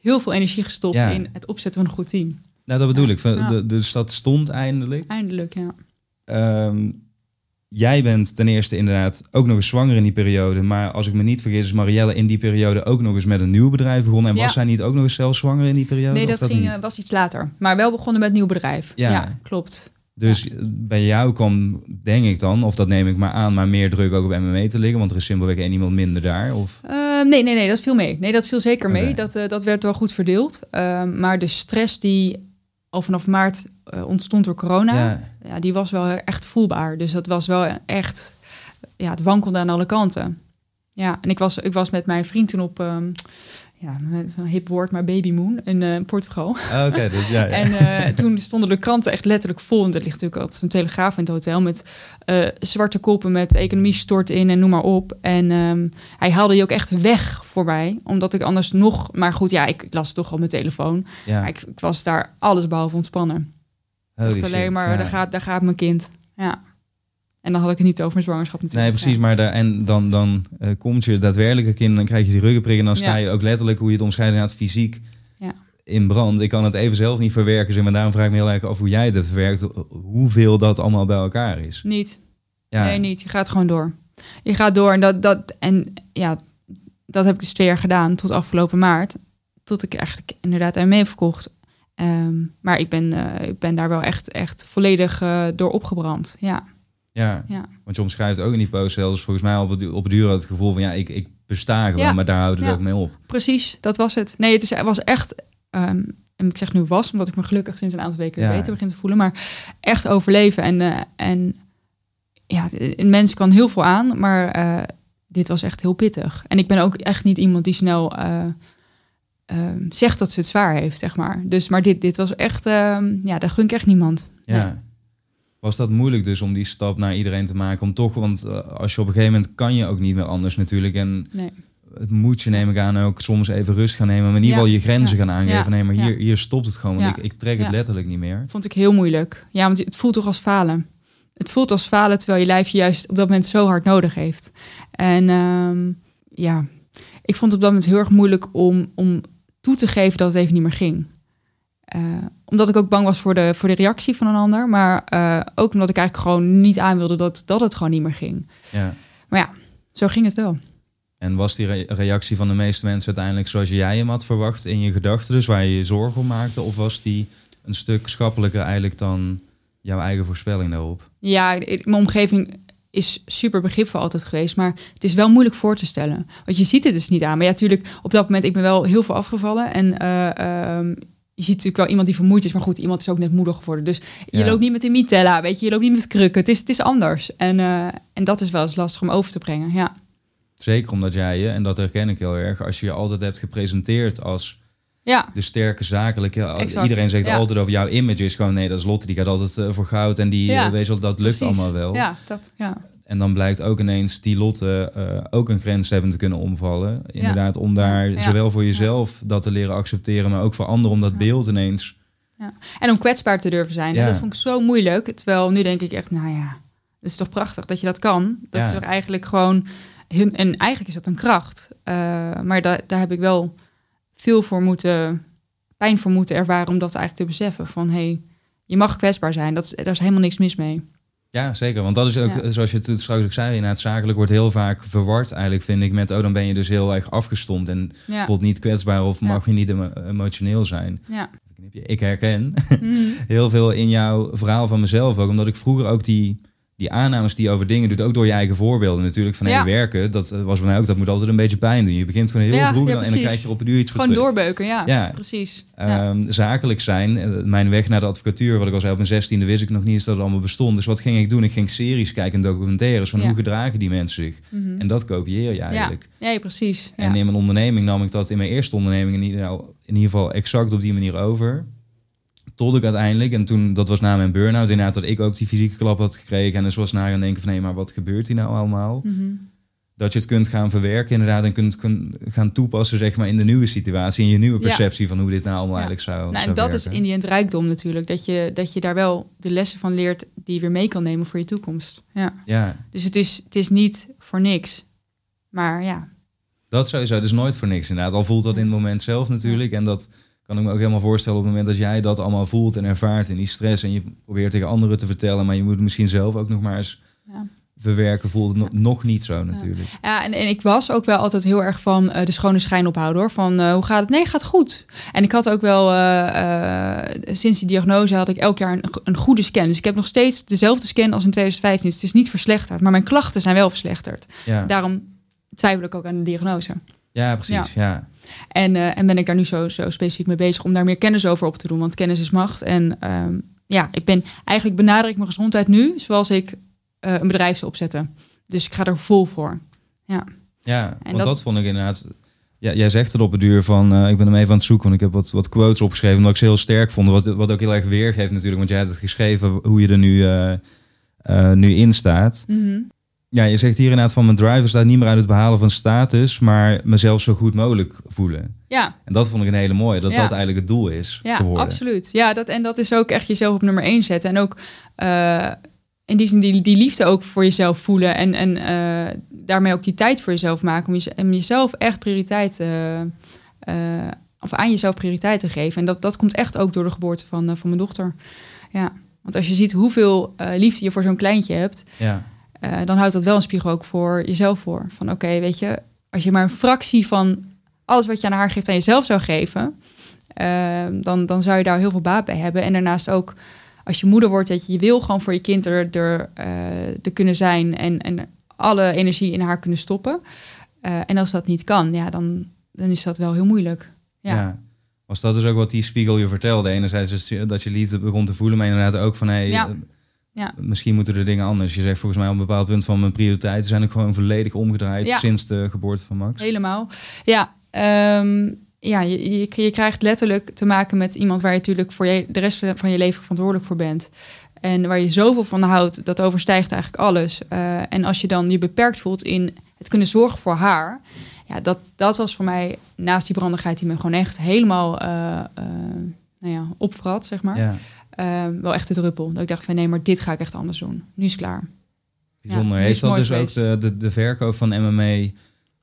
heel veel energie gestopt Ja. in het opzetten van een goed team. Nou, dat bedoel ik. Dus dat stond eindelijk. Eindelijk, ja. Ehm, jij bent ten eerste inderdaad ook nog eens zwanger in die periode. Maar als ik me niet vergis, is Marielle in die periode ook nog eens met een nieuw bedrijf begonnen. En Ja. was zij niet ook nog eens zelf zwanger in die periode? Nee, Of dat, ging, niet? eh, was iets later. Maar wel begonnen met een nieuw bedrijf. Ja. Ja, klopt. Dus bij jou kwam, denk ik dan, of dat neem ik maar aan, maar meer druk ook op MMA te liggen. Want er is simpelweg één iemand minder daar. Of... Eh, nee, nee, nee, dat viel mee. Nee, dat viel zeker mee. Dat, eh, dat werd wel goed verdeeld. Eh, maar de stress die al vanaf maart eh, ontstond door corona, ja. Ja, die was wel echt voelbaar. Dus dat was wel echt, ja, het wankelde aan alle kanten. Ja, en ik was, ik was met mijn vriend toen op, ehm, ja, een hip woord, maar babymoon in eh, Portugal. Ah, oké. dus ja, ja. En eh, toen stonden de kranten echt letterlijk vol. En er ligt natuurlijk altijd zo'n telegraaf in het hotel met eh, zwarte koppen met economie stort in en noem maar op. En ehm, hij haalde die ook echt weg voor mij, omdat ik anders nog. Maar goed, ja, ik las toch op mijn telefoon. ja. Maar ik, ik was daar alles behalve ontspannen. Holy dacht alleen shit, maar, ja. daar, gaat, daar gaat mijn kind. Ja. En dan had ik het niet over mijn zwangerschap Nee, natuurlijk. precies. Ja. Maar daar, en dan, dan eh, komt je daadwerkelijke kind, dan krijg je die ruggenprik en dan sta Ja. je ook letterlijk, hoe je het omschrijft, inderdaad fysiek Ja. in brand. Ik kan het even zelf niet verwerken, zeg maar daarom vraag ik me heel erg af hoe jij het hebt verwerkt, hoeveel dat allemaal bij elkaar is. Niet. Ja, Nee, niet. Je gaat gewoon door. Je gaat door en dat, dat en ja, dat heb ik dus twee jaar gedaan tot afgelopen maart. Tot ik eigenlijk inderdaad aan mee heb verkocht. Ehm, maar ik ben, eh, ik ben daar wel echt, echt volledig eh, door opgebrand. Ja, ja. ja. want je omschrijft ook in die post zelfs, volgens mij op het, op het duur het gevoel van ja, ik, ik besta gewoon, Ja. maar daar houdt het Ja. ook mee op. precies. Dat was het. Nee, het, is, was echt. ehm, en ik zeg nu was, omdat ik me gelukkig sinds een aantal weken beter begin te voelen. Maar echt overleven. En, eh, en ja, een mens kan heel veel aan, maar eh, dit was echt heel pittig. En ik ben ook echt niet iemand die snel eh, ehm, zegt dat ze het zwaar heeft, zeg maar. Dus, maar dit, dit was echt, ehm, ja, daar gun ik echt niemand. Ja. Nee. Was dat moeilijk dus om die stap naar iedereen te maken? Om toch, want eh, als je op een gegeven moment kan je ook niet meer anders natuurlijk. En Nee. het moet je, neem ik aan, ook soms even rust gaan nemen. Maar in ieder geval je grenzen Ja. gaan aangeven. Ja. Nee, maar hier, hier stopt het gewoon. Want ik, ik trek het letterlijk niet meer. Vond ik heel moeilijk. Ja, want het voelt toch als falen. Het voelt als falen terwijl je lijf je juist op dat moment zo hard nodig heeft. En ehm, ja, ik vond het op dat moment heel erg moeilijk om, om toe te geven dat het even niet meer ging. Eh, omdat ik ook bang was voor de, voor de reactie van een ander. Maar eh, ook omdat ik eigenlijk gewoon niet aan wilde dat, dat het gewoon niet meer ging. Ja. Maar ja, zo ging het wel. En was die re- reactie van de meeste mensen uiteindelijk zoals jij hem had verwacht in je gedachten? Dus waar je je zorgen om maakte? Of was die een stuk schappelijker eigenlijk dan jouw eigen voorspelling daarop? Ja, mijn omgeving is super begripvol altijd geweest. Maar het is wel moeilijk voor te stellen. Want je ziet het dus niet aan. Maar ja, natuurlijk, op dat moment, ik ben wel heel veel afgevallen. En eh, ehm, je ziet natuurlijk wel iemand die vermoeid is. Maar goed, iemand is ook net moeder geworden. Dus je Ja. loopt niet met een mitella, weet je. Je loopt niet met krukken. Het is, het is anders. En, eh, en dat is wel eens lastig om over te brengen, ja. Zeker omdat jij je, en dat herken ik heel erg, als je je altijd hebt gepresenteerd als Ja, de sterke zakelijke. Exact, Iedereen zegt ja. altijd over jouw image is gewoon nee, dat is Lotte, die gaat altijd eh, voor goud en die Ja, eh, weet dat lukt precies. allemaal wel. Ja, dat, ja. En dan blijkt ook ineens die Lotte eh, ook een grens hebben te kunnen omvallen. Inderdaad, om daar Ja. zowel voor jezelf dat te leren accepteren, maar ook voor anderen om dat Ja. beeld ineens. En om kwetsbaar te durven zijn. Ja. Dat vond ik zo moeilijk. Terwijl nu denk ik echt, nou ja, het is toch prachtig dat je dat kan. Dat Ja. is toch eigenlijk gewoon... Hun, en eigenlijk is dat een kracht. Eh, maar da, daar heb ik wel veel voor moeten... pijn voor moeten ervaren om dat eigenlijk te beseffen. Van, hé, hey, je mag kwetsbaar zijn. Dat daar is helemaal niks mis mee. Ja, zeker. Want dat is ook, Ja. eh, zoals je het straks ook zei, inderdaad, zakelijk wordt heel vaak verward eigenlijk, vind ik, met, oh, dan ben je dus heel erg afgestomd en Ja, bijvoorbeeld niet kwetsbaar of Ja. mag je niet emo- emotioneel zijn. ja. Ik herken Mhm. heel veel in jouw verhaal van mezelf ook. Omdat ik vroeger ook die, die aannames die je over dingen doet, ook door je eigen voorbeelden natuurlijk. Van Ja. hey, werken, dat eh, was bij mij ook, dat moet altijd een beetje pijn doen. Je begint gewoon heel Ja, vroeg ja, en dan krijg je op een duur iets voor Gewoon doorbeuken, ja. Ja. Precies. Ehm, zakelijk zijn, eh, mijn weg naar de advocatuur, wat ik al zei, op mijn zestiende wist ik nog niet eens dat het allemaal bestond. Dus wat ging ik doen? Ik ging series kijken en documentaires van hoe gedragen die mensen zich. Mhm. En dat kopieer je eigenlijk. Ja, ja precies. En in mijn onderneming nam ik dat in mijn eerste onderneming in ieder, in ieder geval exact op die manier over. Tot ik uiteindelijk, en toen, dat was na mijn burn-out, inderdaad dat ik ook die fysieke klap had gekregen. En dus was na gaan denken van, hé, maar wat gebeurt hier nou allemaal? Mhm. Dat je het kunt gaan verwerken inderdaad en kunt, kunt gaan toepassen zeg maar in de nieuwe situatie. In je nieuwe Ja. perceptie van hoe dit nou allemaal Ja. eigenlijk zou, Nou, zou en dat is in die end rijkdom natuurlijk. Dat je, dat je daar wel de lessen van leert die je weer mee kan nemen voor je toekomst. Ja. Ja, Dus het is, het is niet voor niks. Maar ja, dat sowieso. Dus nooit voor niks inderdaad. Al voelt dat in het moment zelf natuurlijk. En dat kan ik me ook helemaal voorstellen op het moment dat jij dat allemaal voelt en ervaart in die stress. En je probeert tegen anderen te vertellen, maar je moet het misschien zelf ook nog maar eens Ja. verwerken. Voelt het no- nog niet zo natuurlijk. ja en, en ik was ook wel altijd heel erg van eh, de schone schijn ophouden hoor. Van eh, hoe gaat het? Nee, gaat goed. En ik had ook wel, eh, sinds die diagnose had ik elk jaar een, een goede scan. Dus ik heb nog steeds dezelfde scan als in 2015. Dus het is niet verslechterd, maar mijn klachten zijn wel verslechterd. Ja, Daarom twijfel ik ook aan de diagnose. ja precies. Ja. En, eh, en ben ik daar nu zo, zo specifiek mee bezig om daar meer kennis over op te doen. Want kennis is macht. En ehm, ja, ik ben eigenlijk benader ik mijn gezondheid nu zoals ik eh, een bedrijf zou opzetten. Dus ik ga er vol voor. Ja, Ja, want dat- dat... vond ik inderdaad... Ja, jij zegt het op het duur van... eh, ik ben hem even aan het zoeken, want ik heb wat, wat quotes opgeschreven... omdat ik ze heel sterk vond. Wat, wat ook heel erg weergeeft natuurlijk. Want jij hebt het geschreven hoe je er nu, nu in staat. Mhm. Ja, je zegt hier inderdaad van... mijn driver staat niet meer uit het behalen van status... maar mezelf zo goed mogelijk voelen. ja, En dat vond ik een hele mooie. Dat Ja. dat eigenlijk het doel is ja geworden. absoluut. Ja, dat, en dat is ook echt jezelf op nummer één zetten. En ook eh, in die zin die, die liefde ook voor jezelf voelen. En, en eh, daarmee ook die tijd voor jezelf maken. Om, je, om jezelf echt prioriteit... eh, eh, of aan jezelf prioriteit te geven. En dat, dat komt echt ook door de geboorte van, van mijn dochter. Ja, want als je ziet hoeveel liefde je voor zo'n kleintje hebt... Ja, eh, dan houdt dat wel een spiegel ook voor jezelf voor. Van oké, weet je, als je maar een fractie van alles wat je aan haar geeft aan jezelf zou geven, eh, dan, dan zou je daar heel veel baat bij hebben. En daarnaast ook als je moeder wordt, dat je, je wil gewoon voor je kind er, er, eh, er kunnen zijn en, en alle energie in haar kunnen stoppen. Eh, en als dat niet kan, ja, dan, dan is dat wel heel moeilijk. ja. Ja. Was dat dus ook wat die spiegel je vertelde? Enerzijds dat je liefde begon te voelen... maar inderdaad ook van... Hey, Ja. Ja. Misschien moeten er dingen anders. Je zegt volgens mij op een bepaald punt van mijn prioriteiten zijn ook gewoon volledig omgedraaid Ja. sinds de geboorte van Max. Helemaal. Ja, ehm, ja je, je, je krijgt letterlijk te maken met iemand waar je natuurlijk voor je, de rest van je leven verantwoordelijk voor bent. En waar je zoveel van houdt, dat overstijgt eigenlijk alles. Eh, en als je dan je beperkt voelt in het kunnen zorgen voor haar. Ja, dat, dat was voor mij naast die brandigheid die me gewoon echt helemaal eh, nou ja, opvrat, zeg maar. Ja, wel echt de druppel. Dat ik dacht van nee, maar dit ga ik echt anders doen. Nu is het klaar. bijzonder. Ja, Heeft is dat dus ook de, de, de verkoop van MMA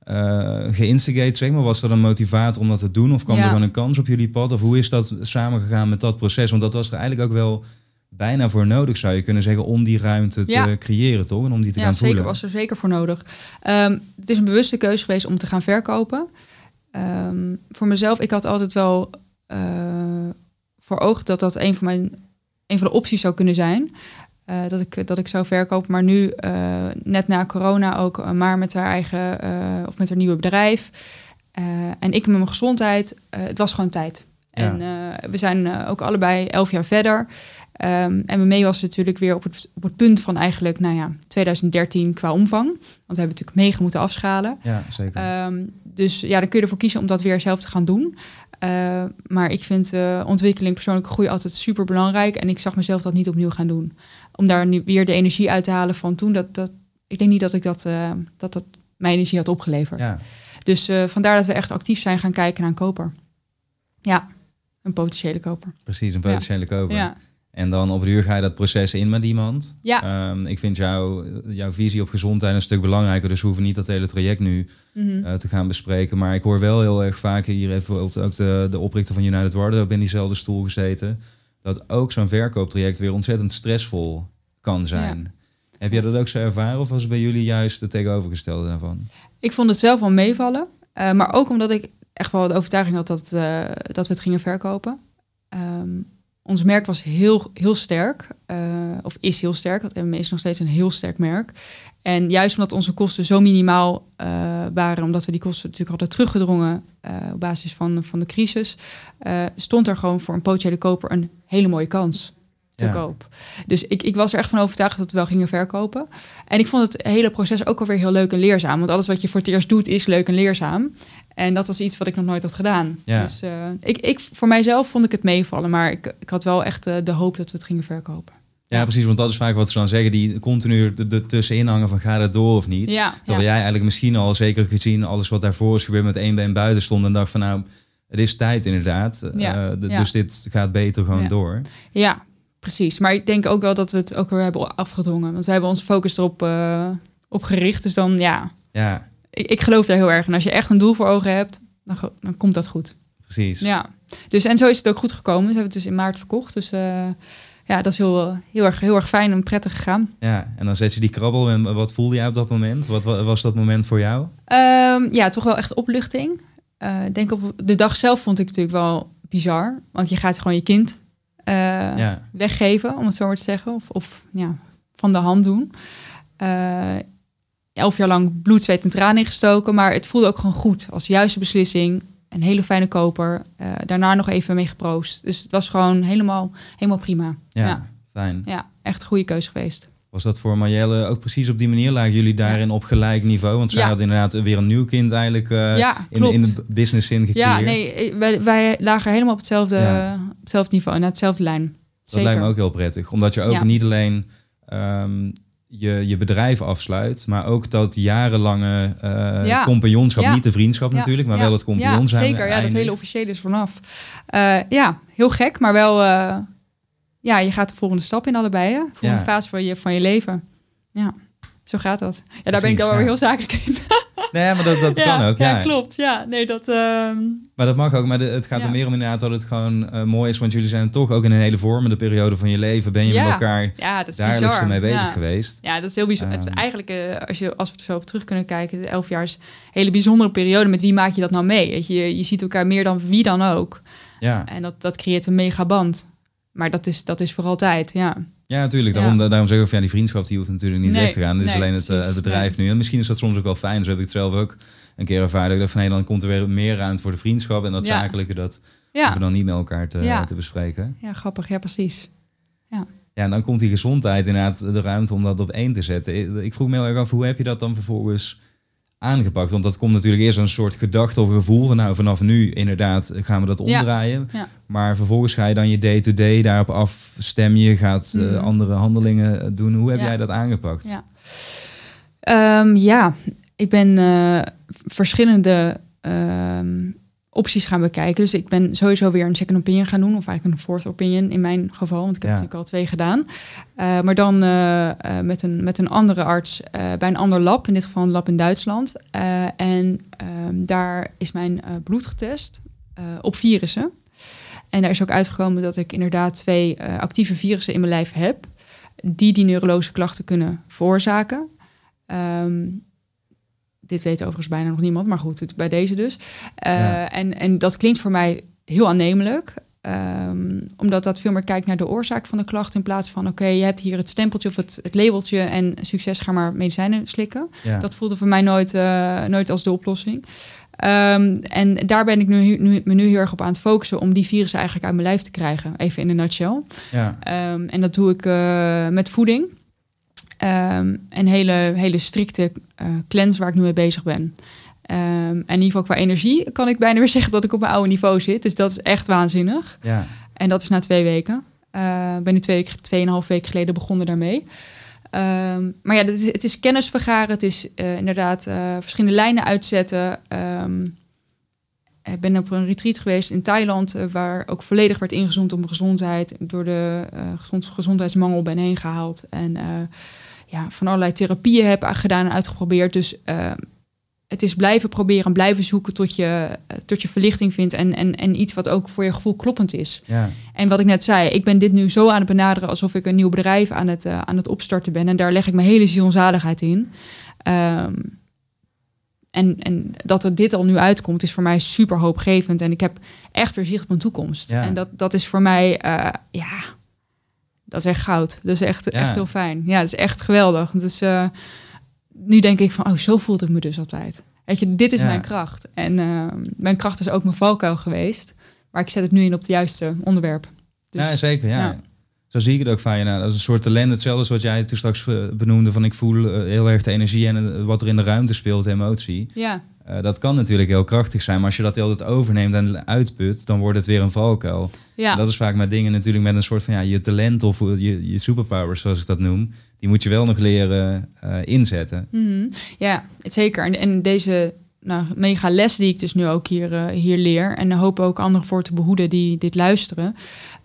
eh geïnstigate, zeg maar? Was dat een motivator om dat te doen? Of kwam Ja. er gewoon een kans op jullie pad? Of hoe is dat samengegaan met dat proces? Want dat was er eigenlijk ook wel bijna voor nodig, zou je kunnen zeggen, om die ruimte te Ja. creëren, toch? En om die te ja, gaan zeker voelen. was er zeker voor nodig. Ehm, het is een bewuste keuze geweest om te gaan verkopen. Ehm, voor mezelf, ik had altijd wel eh, voor ogen dat dat een van mijn een van de opties zou kunnen zijn. Eh, dat, ik, dat ik zou verkopen. Maar nu, eh, net na corona, ook eh, maar met haar eigen of met haar nieuwe bedrijf. En ik met mijn gezondheid, het was gewoon tijd. En we zijn ook allebei elf jaar verder. Ehm, en mee was natuurlijk weer op het, op het punt van eigenlijk, nou ja, 2013 qua omvang. Want we hebben natuurlijk mega moeten afschalen. Ja, zeker. Ehm, dus ja, dan kun je ervoor kiezen om dat weer zelf te gaan doen. Uh, maar ik vind uh, ontwikkeling, persoonlijke groei altijd super belangrijk. En ik zag mezelf dat niet opnieuw gaan doen. Om daar nu weer de energie uit te halen van toen. Dat, dat, ik denk niet dat ik dat, uh, dat, dat mijn energie had opgeleverd. Ja. Dus vandaar dat we echt actief zijn gaan kijken naar een koper. Ja, een potentiële koper. Precies, een potentiële ja. koper. Ja. En dan op de duur ga je dat proces in met iemand. Ja. Um, ik vind jou, jouw visie op gezondheid een stuk belangrijker. Dus we hoeven niet dat hele traject nu Mm -hmm. uh, te gaan bespreken. Maar ik hoor wel heel erg vaak, hier heeft bijvoorbeeld ook de, de oprichter van United Wardrobe in diezelfde stoel gezeten. Dat ook zo'n verkooptraject weer ontzettend stressvol kan zijn. Ja. Heb jij dat ook zo ervaren of was het bij jullie juist het tegenovergestelde daarvan? Ik vond het zelf wel meevallen. Uh, maar ook omdat ik echt wel de overtuiging had dat, uh, dat we het gingen verkopen. Um, ons merk was heel, heel sterk, uh, of is heel sterk, want MM is nog steeds een heel sterk merk. En juist omdat onze kosten zo minimaal uh, waren, omdat we die kosten natuurlijk hadden teruggedrongen uh, op basis van, van de crisis, stond er gewoon voor een potentiële koper een hele mooie kans te Ja. koop. Dus ik, ik was er echt van overtuigd dat we wel gingen verkopen. En ik vond het hele proces ook alweer heel leuk en leerzaam. Want alles wat je voor het eerst doet is leuk en leerzaam. En dat was iets wat ik nog nooit had gedaan. Ja. Dus uh, ik, ik, voor mijzelf vond ik het meevallen. Maar ik, ik had wel echt uh, de hoop dat we het gingen verkopen. Ja, precies, want dat is vaak wat ze dan zeggen, die continu er tussenin hangen van gaat het door of niet. Ja, Terwijl ja. jij eigenlijk misschien al zeker gezien alles wat daarvoor is gebeurd met één been buiten stond en dacht van nou, het is tijd inderdaad. Ja, Uh, de- ja. Dus dit gaat beter gewoon Ja. door. ja, precies. Maar ik denk ook wel dat we het ook weer hebben afgedwongen. Want we hebben ons focus erop uh, op gericht. Dus dan ja, Ja, ik, ik geloof daar heel erg. En als je echt een doel voor ogen hebt, dan, dan komt dat goed. precies. Ja, dus en zo is het ook goed gekomen. We hebben het dus in maart verkocht. Dus uh, ja, dat is heel, heel, erg, heel erg fijn en prettig gegaan. Ja, en dan zet je die krabbel en wat voelde jij op dat moment? Wat wa- was dat moment voor jou? Um, ja, toch wel echt opluchting. Uh, ik denk op de dag zelf vond ik natuurlijk wel bizar. Want je gaat gewoon je kind uh, Ja. weggeven, om het zo maar te zeggen. Of, of ja, van de hand doen. Uh, elf jaar lang bloed, zweet en tranen ingestoken. Maar het voelde ook gewoon goed. Als juiste beslissing. Een hele fijne koper. Uh, daarna nog even mee geproost. Dus het was gewoon helemaal, helemaal prima. Ja, Ja. fijn. Ja, echt een goede keus geweest. Was dat voor Marjelle ook precies op die manier? Lagen jullie daarin op gelijk niveau? Want zij Ja. had inderdaad weer een nieuw kind eigenlijk uh, Ja, in, in de business zin gecreëerd. Ja, nee, wij, wij lagen helemaal op hetzelfde, op hetzelfde niveau, naar hetzelfde lijn. Dat Zeker. lijkt me ook heel prettig. Omdat je ook niet alleen ehm, je, je bedrijf afsluit, maar ook dat jarenlange eh Ja. compagnonschap, Ja. niet de vriendschap Ja. natuurlijk, maar wel het compagnon ja, zijn. Zeker, ja, dat hele officiële is vanaf. Eh, ja, heel gek, maar wel... eh, ja, je gaat de volgende stap in allebei, hè? Volgende fase van je, van je leven. Ja, zo gaat dat. Ja, daar ben ik dan wel weer heel zakelijk in. Nee, maar dat, dat kan ook. Ja. klopt. Ja, nee, dat... ehm, Maar dat mag ook. Maar de- het gaat Ja. er meer om inderdaad dat het gewoon eh, mooi is. Want jullie zijn toch ook in een hele vormende periode van je leven. Ben je met elkaar ja, dat is dagelijks ermee bezig geweest. Ja, dat is heel bijzonder. Ehm. Eigenlijk, eh, als, je, als we er zo op terug kunnen kijken, de elf jaar is een hele bijzondere periode. Met wie maak je dat nou mee? Weet je, je ziet elkaar meer dan wie dan ook. Ja, En dat, dat creëert een mega band. Maar dat is, dat is voor altijd, ja. Ja natuurlijk. Ja. Daarom, daarom zeg ik van ja, die vriendschap die hoeft natuurlijk niet Nee, weg te gaan. Dit is nee, alleen het, eh, precies. het bedrijf nu. En misschien is dat soms ook wel fijn. Zo heb ik het zelf ook een keer ervaren. Dat ik dacht van nee, dan komt er weer meer ruimte voor de vriendschap. En dat Ja. zakelijke, dat Ja, hoeven we dan niet met elkaar te, Ja. te bespreken. ja grappig. Ja, precies. Ja, en dan komt die gezondheid inderdaad de ruimte om dat op één te zetten. Ik- Ik vroeg me heel erg af, hoe heb je dat dan vervolgens aangepakt? Want dat komt natuurlijk eerst een soort gedachte of gevoel van nou vanaf nu inderdaad gaan we dat omdraaien. Ja. Maar vervolgens ga je dan je day-to-day daarop afstemmen. Je gaat eh, Mhm. andere handelingen eh, doen. Hoe heb Ja. jij dat aangepakt? Ja. Ehm, ja, ik ben eh, verschillende ehm, opties gaan bekijken. Dus ik ben sowieso weer een second opinion gaan doen. Of eigenlijk een fourth opinion in mijn geval. Want ik heb Ja. natuurlijk al twee gedaan. Eh, maar dan eh, eh, met, een, met een andere arts bij een ander lab. In dit geval een lab in Duitsland. En ehm, daar is mijn bloed getest op virussen. En daar is ook uitgekomen dat ik inderdaad twee actieve virussen in mijn lijf heb. Die die neurologische klachten kunnen veroorzaken. Ehm, dit weet overigens bijna nog niemand, maar goed, het- bij deze dus. Eh, Ja. en, en dat klinkt voor mij heel aannemelijk. ehm, omdat dat veel meer kijkt naar de oorzaak van de klacht. In plaats van, oké, je hebt hier het stempeltje of het, het labeltje... en succes, ga maar medicijnen slikken. Ja. Dat voelde voor mij nooit, eh, nooit als de oplossing. Ehm, en daar ben ik nu, nu, me nu heel erg op aan het focussen om die virussen eigenlijk uit mijn lijf te krijgen. Even in een nutshell. Ja. Ehm, en dat doe ik eh, met voeding. Ehm, een hele, hele strikte uh, cleanse waar ik nu mee bezig ben. en in ieder geval qua energie kan ik bijna weer zeggen dat ik op mijn oude niveau zit. Dus dat is echt waanzinnig. Ja. En dat is na twee weken. Uh, ben nu twee, tweeënhalf weken geleden begonnen daarmee. Um, maar ja, het is, het is kennis vergaren. Het is uh, inderdaad uh, verschillende lijnen uitzetten. Um, ik ben op een retreat geweest in Thailand, uh, waar ook volledig werd ingezoomd op gezondheid. Door de gezond, gezondheidsmangel ben heen gehaald. En ja, van allerlei therapieën heb gedaan en uitgeprobeerd. Dus ehm, het is blijven proberen, blijven zoeken tot je, tot je verlichting vindt. En, en, en iets wat ook voor je gevoel kloppend is. Ja. En wat ik net zei, ik ben dit nu zo aan het benaderen alsof ik een nieuw bedrijf aan het, uh, aan het opstarten ben. En daar leg ik mijn hele ziel en zaligheid in. Um, en, en dat er dit al nu uitkomt, is voor mij super hoopgevend. En ik heb echt weer zicht op mijn toekomst. Ja. En dat, dat is voor mij, ja, dat is echt goud. Dat is echt, Ja. echt heel fijn. Ja, dat is echt geweldig. Dus uh, nu denk ik van, oh, zo voelde ik me dus altijd. Weet je, dit is Ja. mijn kracht. En uh, mijn kracht is ook mijn valkuil geweest. Maar ik zet het nu in op het juiste onderwerp. Dus, ja, zeker. Ja. ja. Zo zie ik het ook van je. Nou, dat is een soort talent. Hetzelfde als wat jij toen straks eh, benoemde. Van ik voel eh, heel erg de energie en eh, wat er in de ruimte speelt, de emotie. Ja, dat kan natuurlijk heel krachtig zijn. Maar als je dat altijd overneemt en uitput, dan wordt het weer een valkuil. ja. En Dat is vaak met dingen natuurlijk met een soort van ja, je talent of je, je superpowers, zoals ik dat noem. Die moet je wel nog leren inzetten. Mhm. Ja, het zeker. En, en deze nou, mega les die ik dus nu ook hier, uh, hier leer... en hoop ook anderen voor te behoeden die dit luisteren...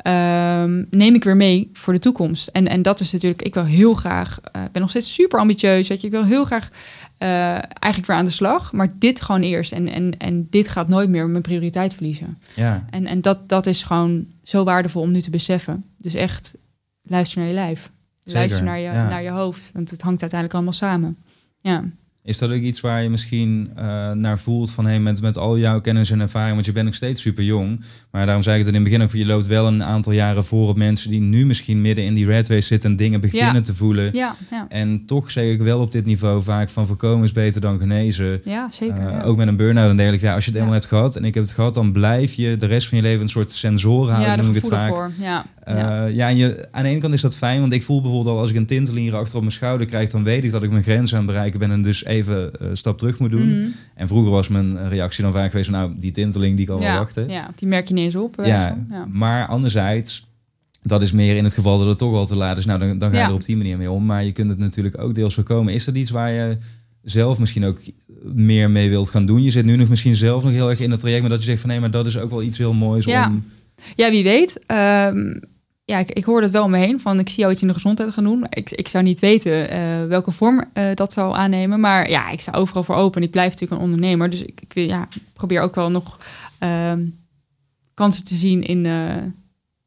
Um, neem ik weer mee voor de toekomst. En, en dat is natuurlijk, ik wil heel graag... Ik uh, ben nog steeds super ambitieus, weet je. Ik wil heel graag uh, eigenlijk weer aan de slag. Maar dit gewoon eerst. En, en, en dit gaat nooit meer mijn prioriteit verliezen. Ja. En, en dat, dat is gewoon zo waardevol om nu te beseffen. Dus echt, luister naar je lijf. Zeker, Luister naar je, ja. naar je hoofd. Want het hangt uiteindelijk allemaal samen. Ja. Is dat ook iets waar je misschien uh, naar voelt van hey, met, met al jouw kennis en ervaring, want je bent nog steeds super jong. Maar daarom zei ik het in het begin ook, je loopt wel een aantal jaren voor op mensen die nu misschien midden in die red race zitten en dingen beginnen ja. te voelen. Ja, ja. En toch zeg ik wel op dit niveau vaak van voorkomen is beter dan genezen. Ja, zeker. Uh, ja. Ook met een burn-out en dergelijke. Ja, als je het eenmaal hebt gehad en ik heb het gehad, dan blijf je de rest van je leven een soort sensor houden, ja, noem ik het vaak. Voor. Ja, Uh, ja. ja, en je, aan de ene kant is dat fijn, want ik voel bijvoorbeeld al als ik een tinteling hier achter op mijn schouder krijg, dan weet ik dat ik mijn grens aan het bereiken ben en dus even uh, stap terug moet doen. Mhm. Mm -hmm. En vroeger was mijn reactie dan vaak geweest, nou, die tinteling die kan ja, wel wachten. Ja, die merk je niet eens op. Ja, ja, maar anderzijds, dat is meer in het geval dat het toch al te laat is. Nou, dan, dan ga je er op die manier mee om. Maar je kunt het natuurlijk ook deels voorkomen. Is dat iets waar je zelf misschien ook meer mee wilt gaan doen? Je zit nu nog misschien zelf nog heel erg in het traject, maar dat je zegt van nee, maar dat is ook wel iets heel moois ja. om... Ja, wie weet. Um, ja, ik, ik hoor het wel om me heen van ik zie jou iets in de gezondheid gaan doen. Ik, ik zou niet weten uh, welke vorm uh, dat zou aannemen. Maar ja, ik sta overal voor open. Ik blijf natuurlijk een ondernemer. Dus ik, ik ja, probeer ook wel nog uh, kansen te zien in, uh,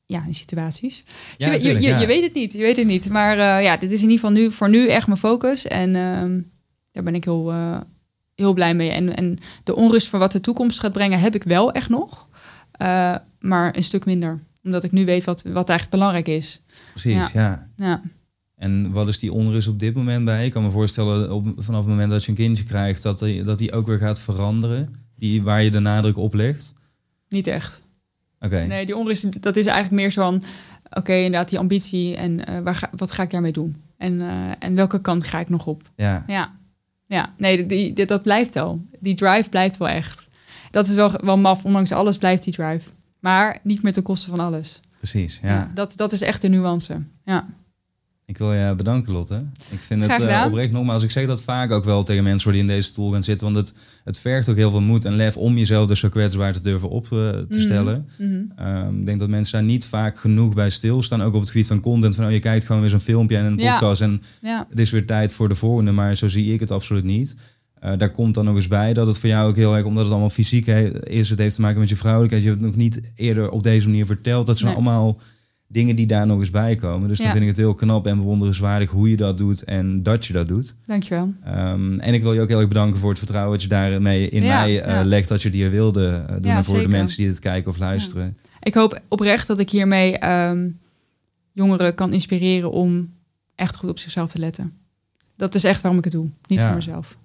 ja, in situaties. Ja, dus je, je, je, ja. je, weet het niet. Je weet het niet. Maar ja, dit is in ieder geval nu voor nu echt mijn focus. En ehm, daar ben ik heel, heel blij mee. En, en de onrust voor wat de toekomst gaat brengen heb ik wel echt nog. Maar een stuk minder omdat ik nu weet wat, wat eigenlijk belangrijk is. Precies, ja. ja. En wat is die onrust op dit moment bij? Ik kan me voorstellen, op, vanaf het moment dat je een kindje krijgt, dat die, dat die ook weer gaat veranderen. Die, waar je de nadruk op legt. Niet echt. Oké. Okay. Nee, die onrust, dat is eigenlijk meer zo van, oké, okay, inderdaad, die ambitie en uh, waar ga, wat ga ik daarmee doen? En, uh, en welke kant ga ik nog op? Ja. Ja, ja. nee, die, die, dat blijft wel. Die drive blijft wel echt. Dat is wel, wel maf, ondanks alles blijft die drive. Maar niet met de kosten van alles. Precies, ja. ja. dat, dat is echt de nuance. Ja. Ik wil je bedanken, Lotte. Ik vind het uh, oprecht nogmaals. Ik zeg dat vaak ook wel tegen mensen die in deze stoel gaan zitten. Want het, het vergt ook heel veel moed en lef om jezelf dus zo kwetsbaar te durven op uh, te Mhm. stellen. Mm -hmm. um, ik denk dat mensen daar niet vaak genoeg bij stilstaan. Ook op het gebied van content. Van oh, je kijkt gewoon weer zo'n filmpje en een podcast. Ja. En ja. het is weer tijd voor de volgende. Maar zo zie ik het absoluut niet. Uh, daar komt dan nog eens bij dat het voor jou ook heel erg, omdat het allemaal fysiek is, het heeft te maken met je vrouwelijkheid. Je hebt het nog niet eerder op deze manier verteld. Dat zijn Nee. allemaal dingen die daar nog eens bij komen. Dus Ja. dan vind ik het heel knap en bewonderenswaardig hoe je dat doet en dat je dat doet. Dankjewel. Um, en ik wil je ook heel erg bedanken voor het vertrouwen dat je daarmee in Ja, mij uh, ja. legt dat je het hier wilde uh, doen. En voor zeker. de mensen die dit kijken of luisteren. Ik hoop oprecht dat ik hiermee um, jongeren kan inspireren om echt goed op zichzelf te letten. Dat is echt waarom ik het doe, niet voor mezelf.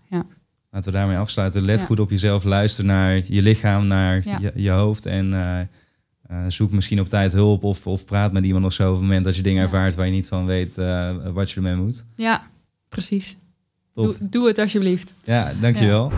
Laten we daarmee afsluiten. Let Ja. goed op jezelf. Luister naar je lichaam, naar Ja. je, je hoofd. En eh, eh, zoek misschien op tijd hulp of, of praat met iemand of zo. Op het moment dat je dingen Ja. ervaart waar je niet van weet eh, wat je ermee moet. Ja, precies. Doe, doe het alsjeblieft. Ja, dankjewel.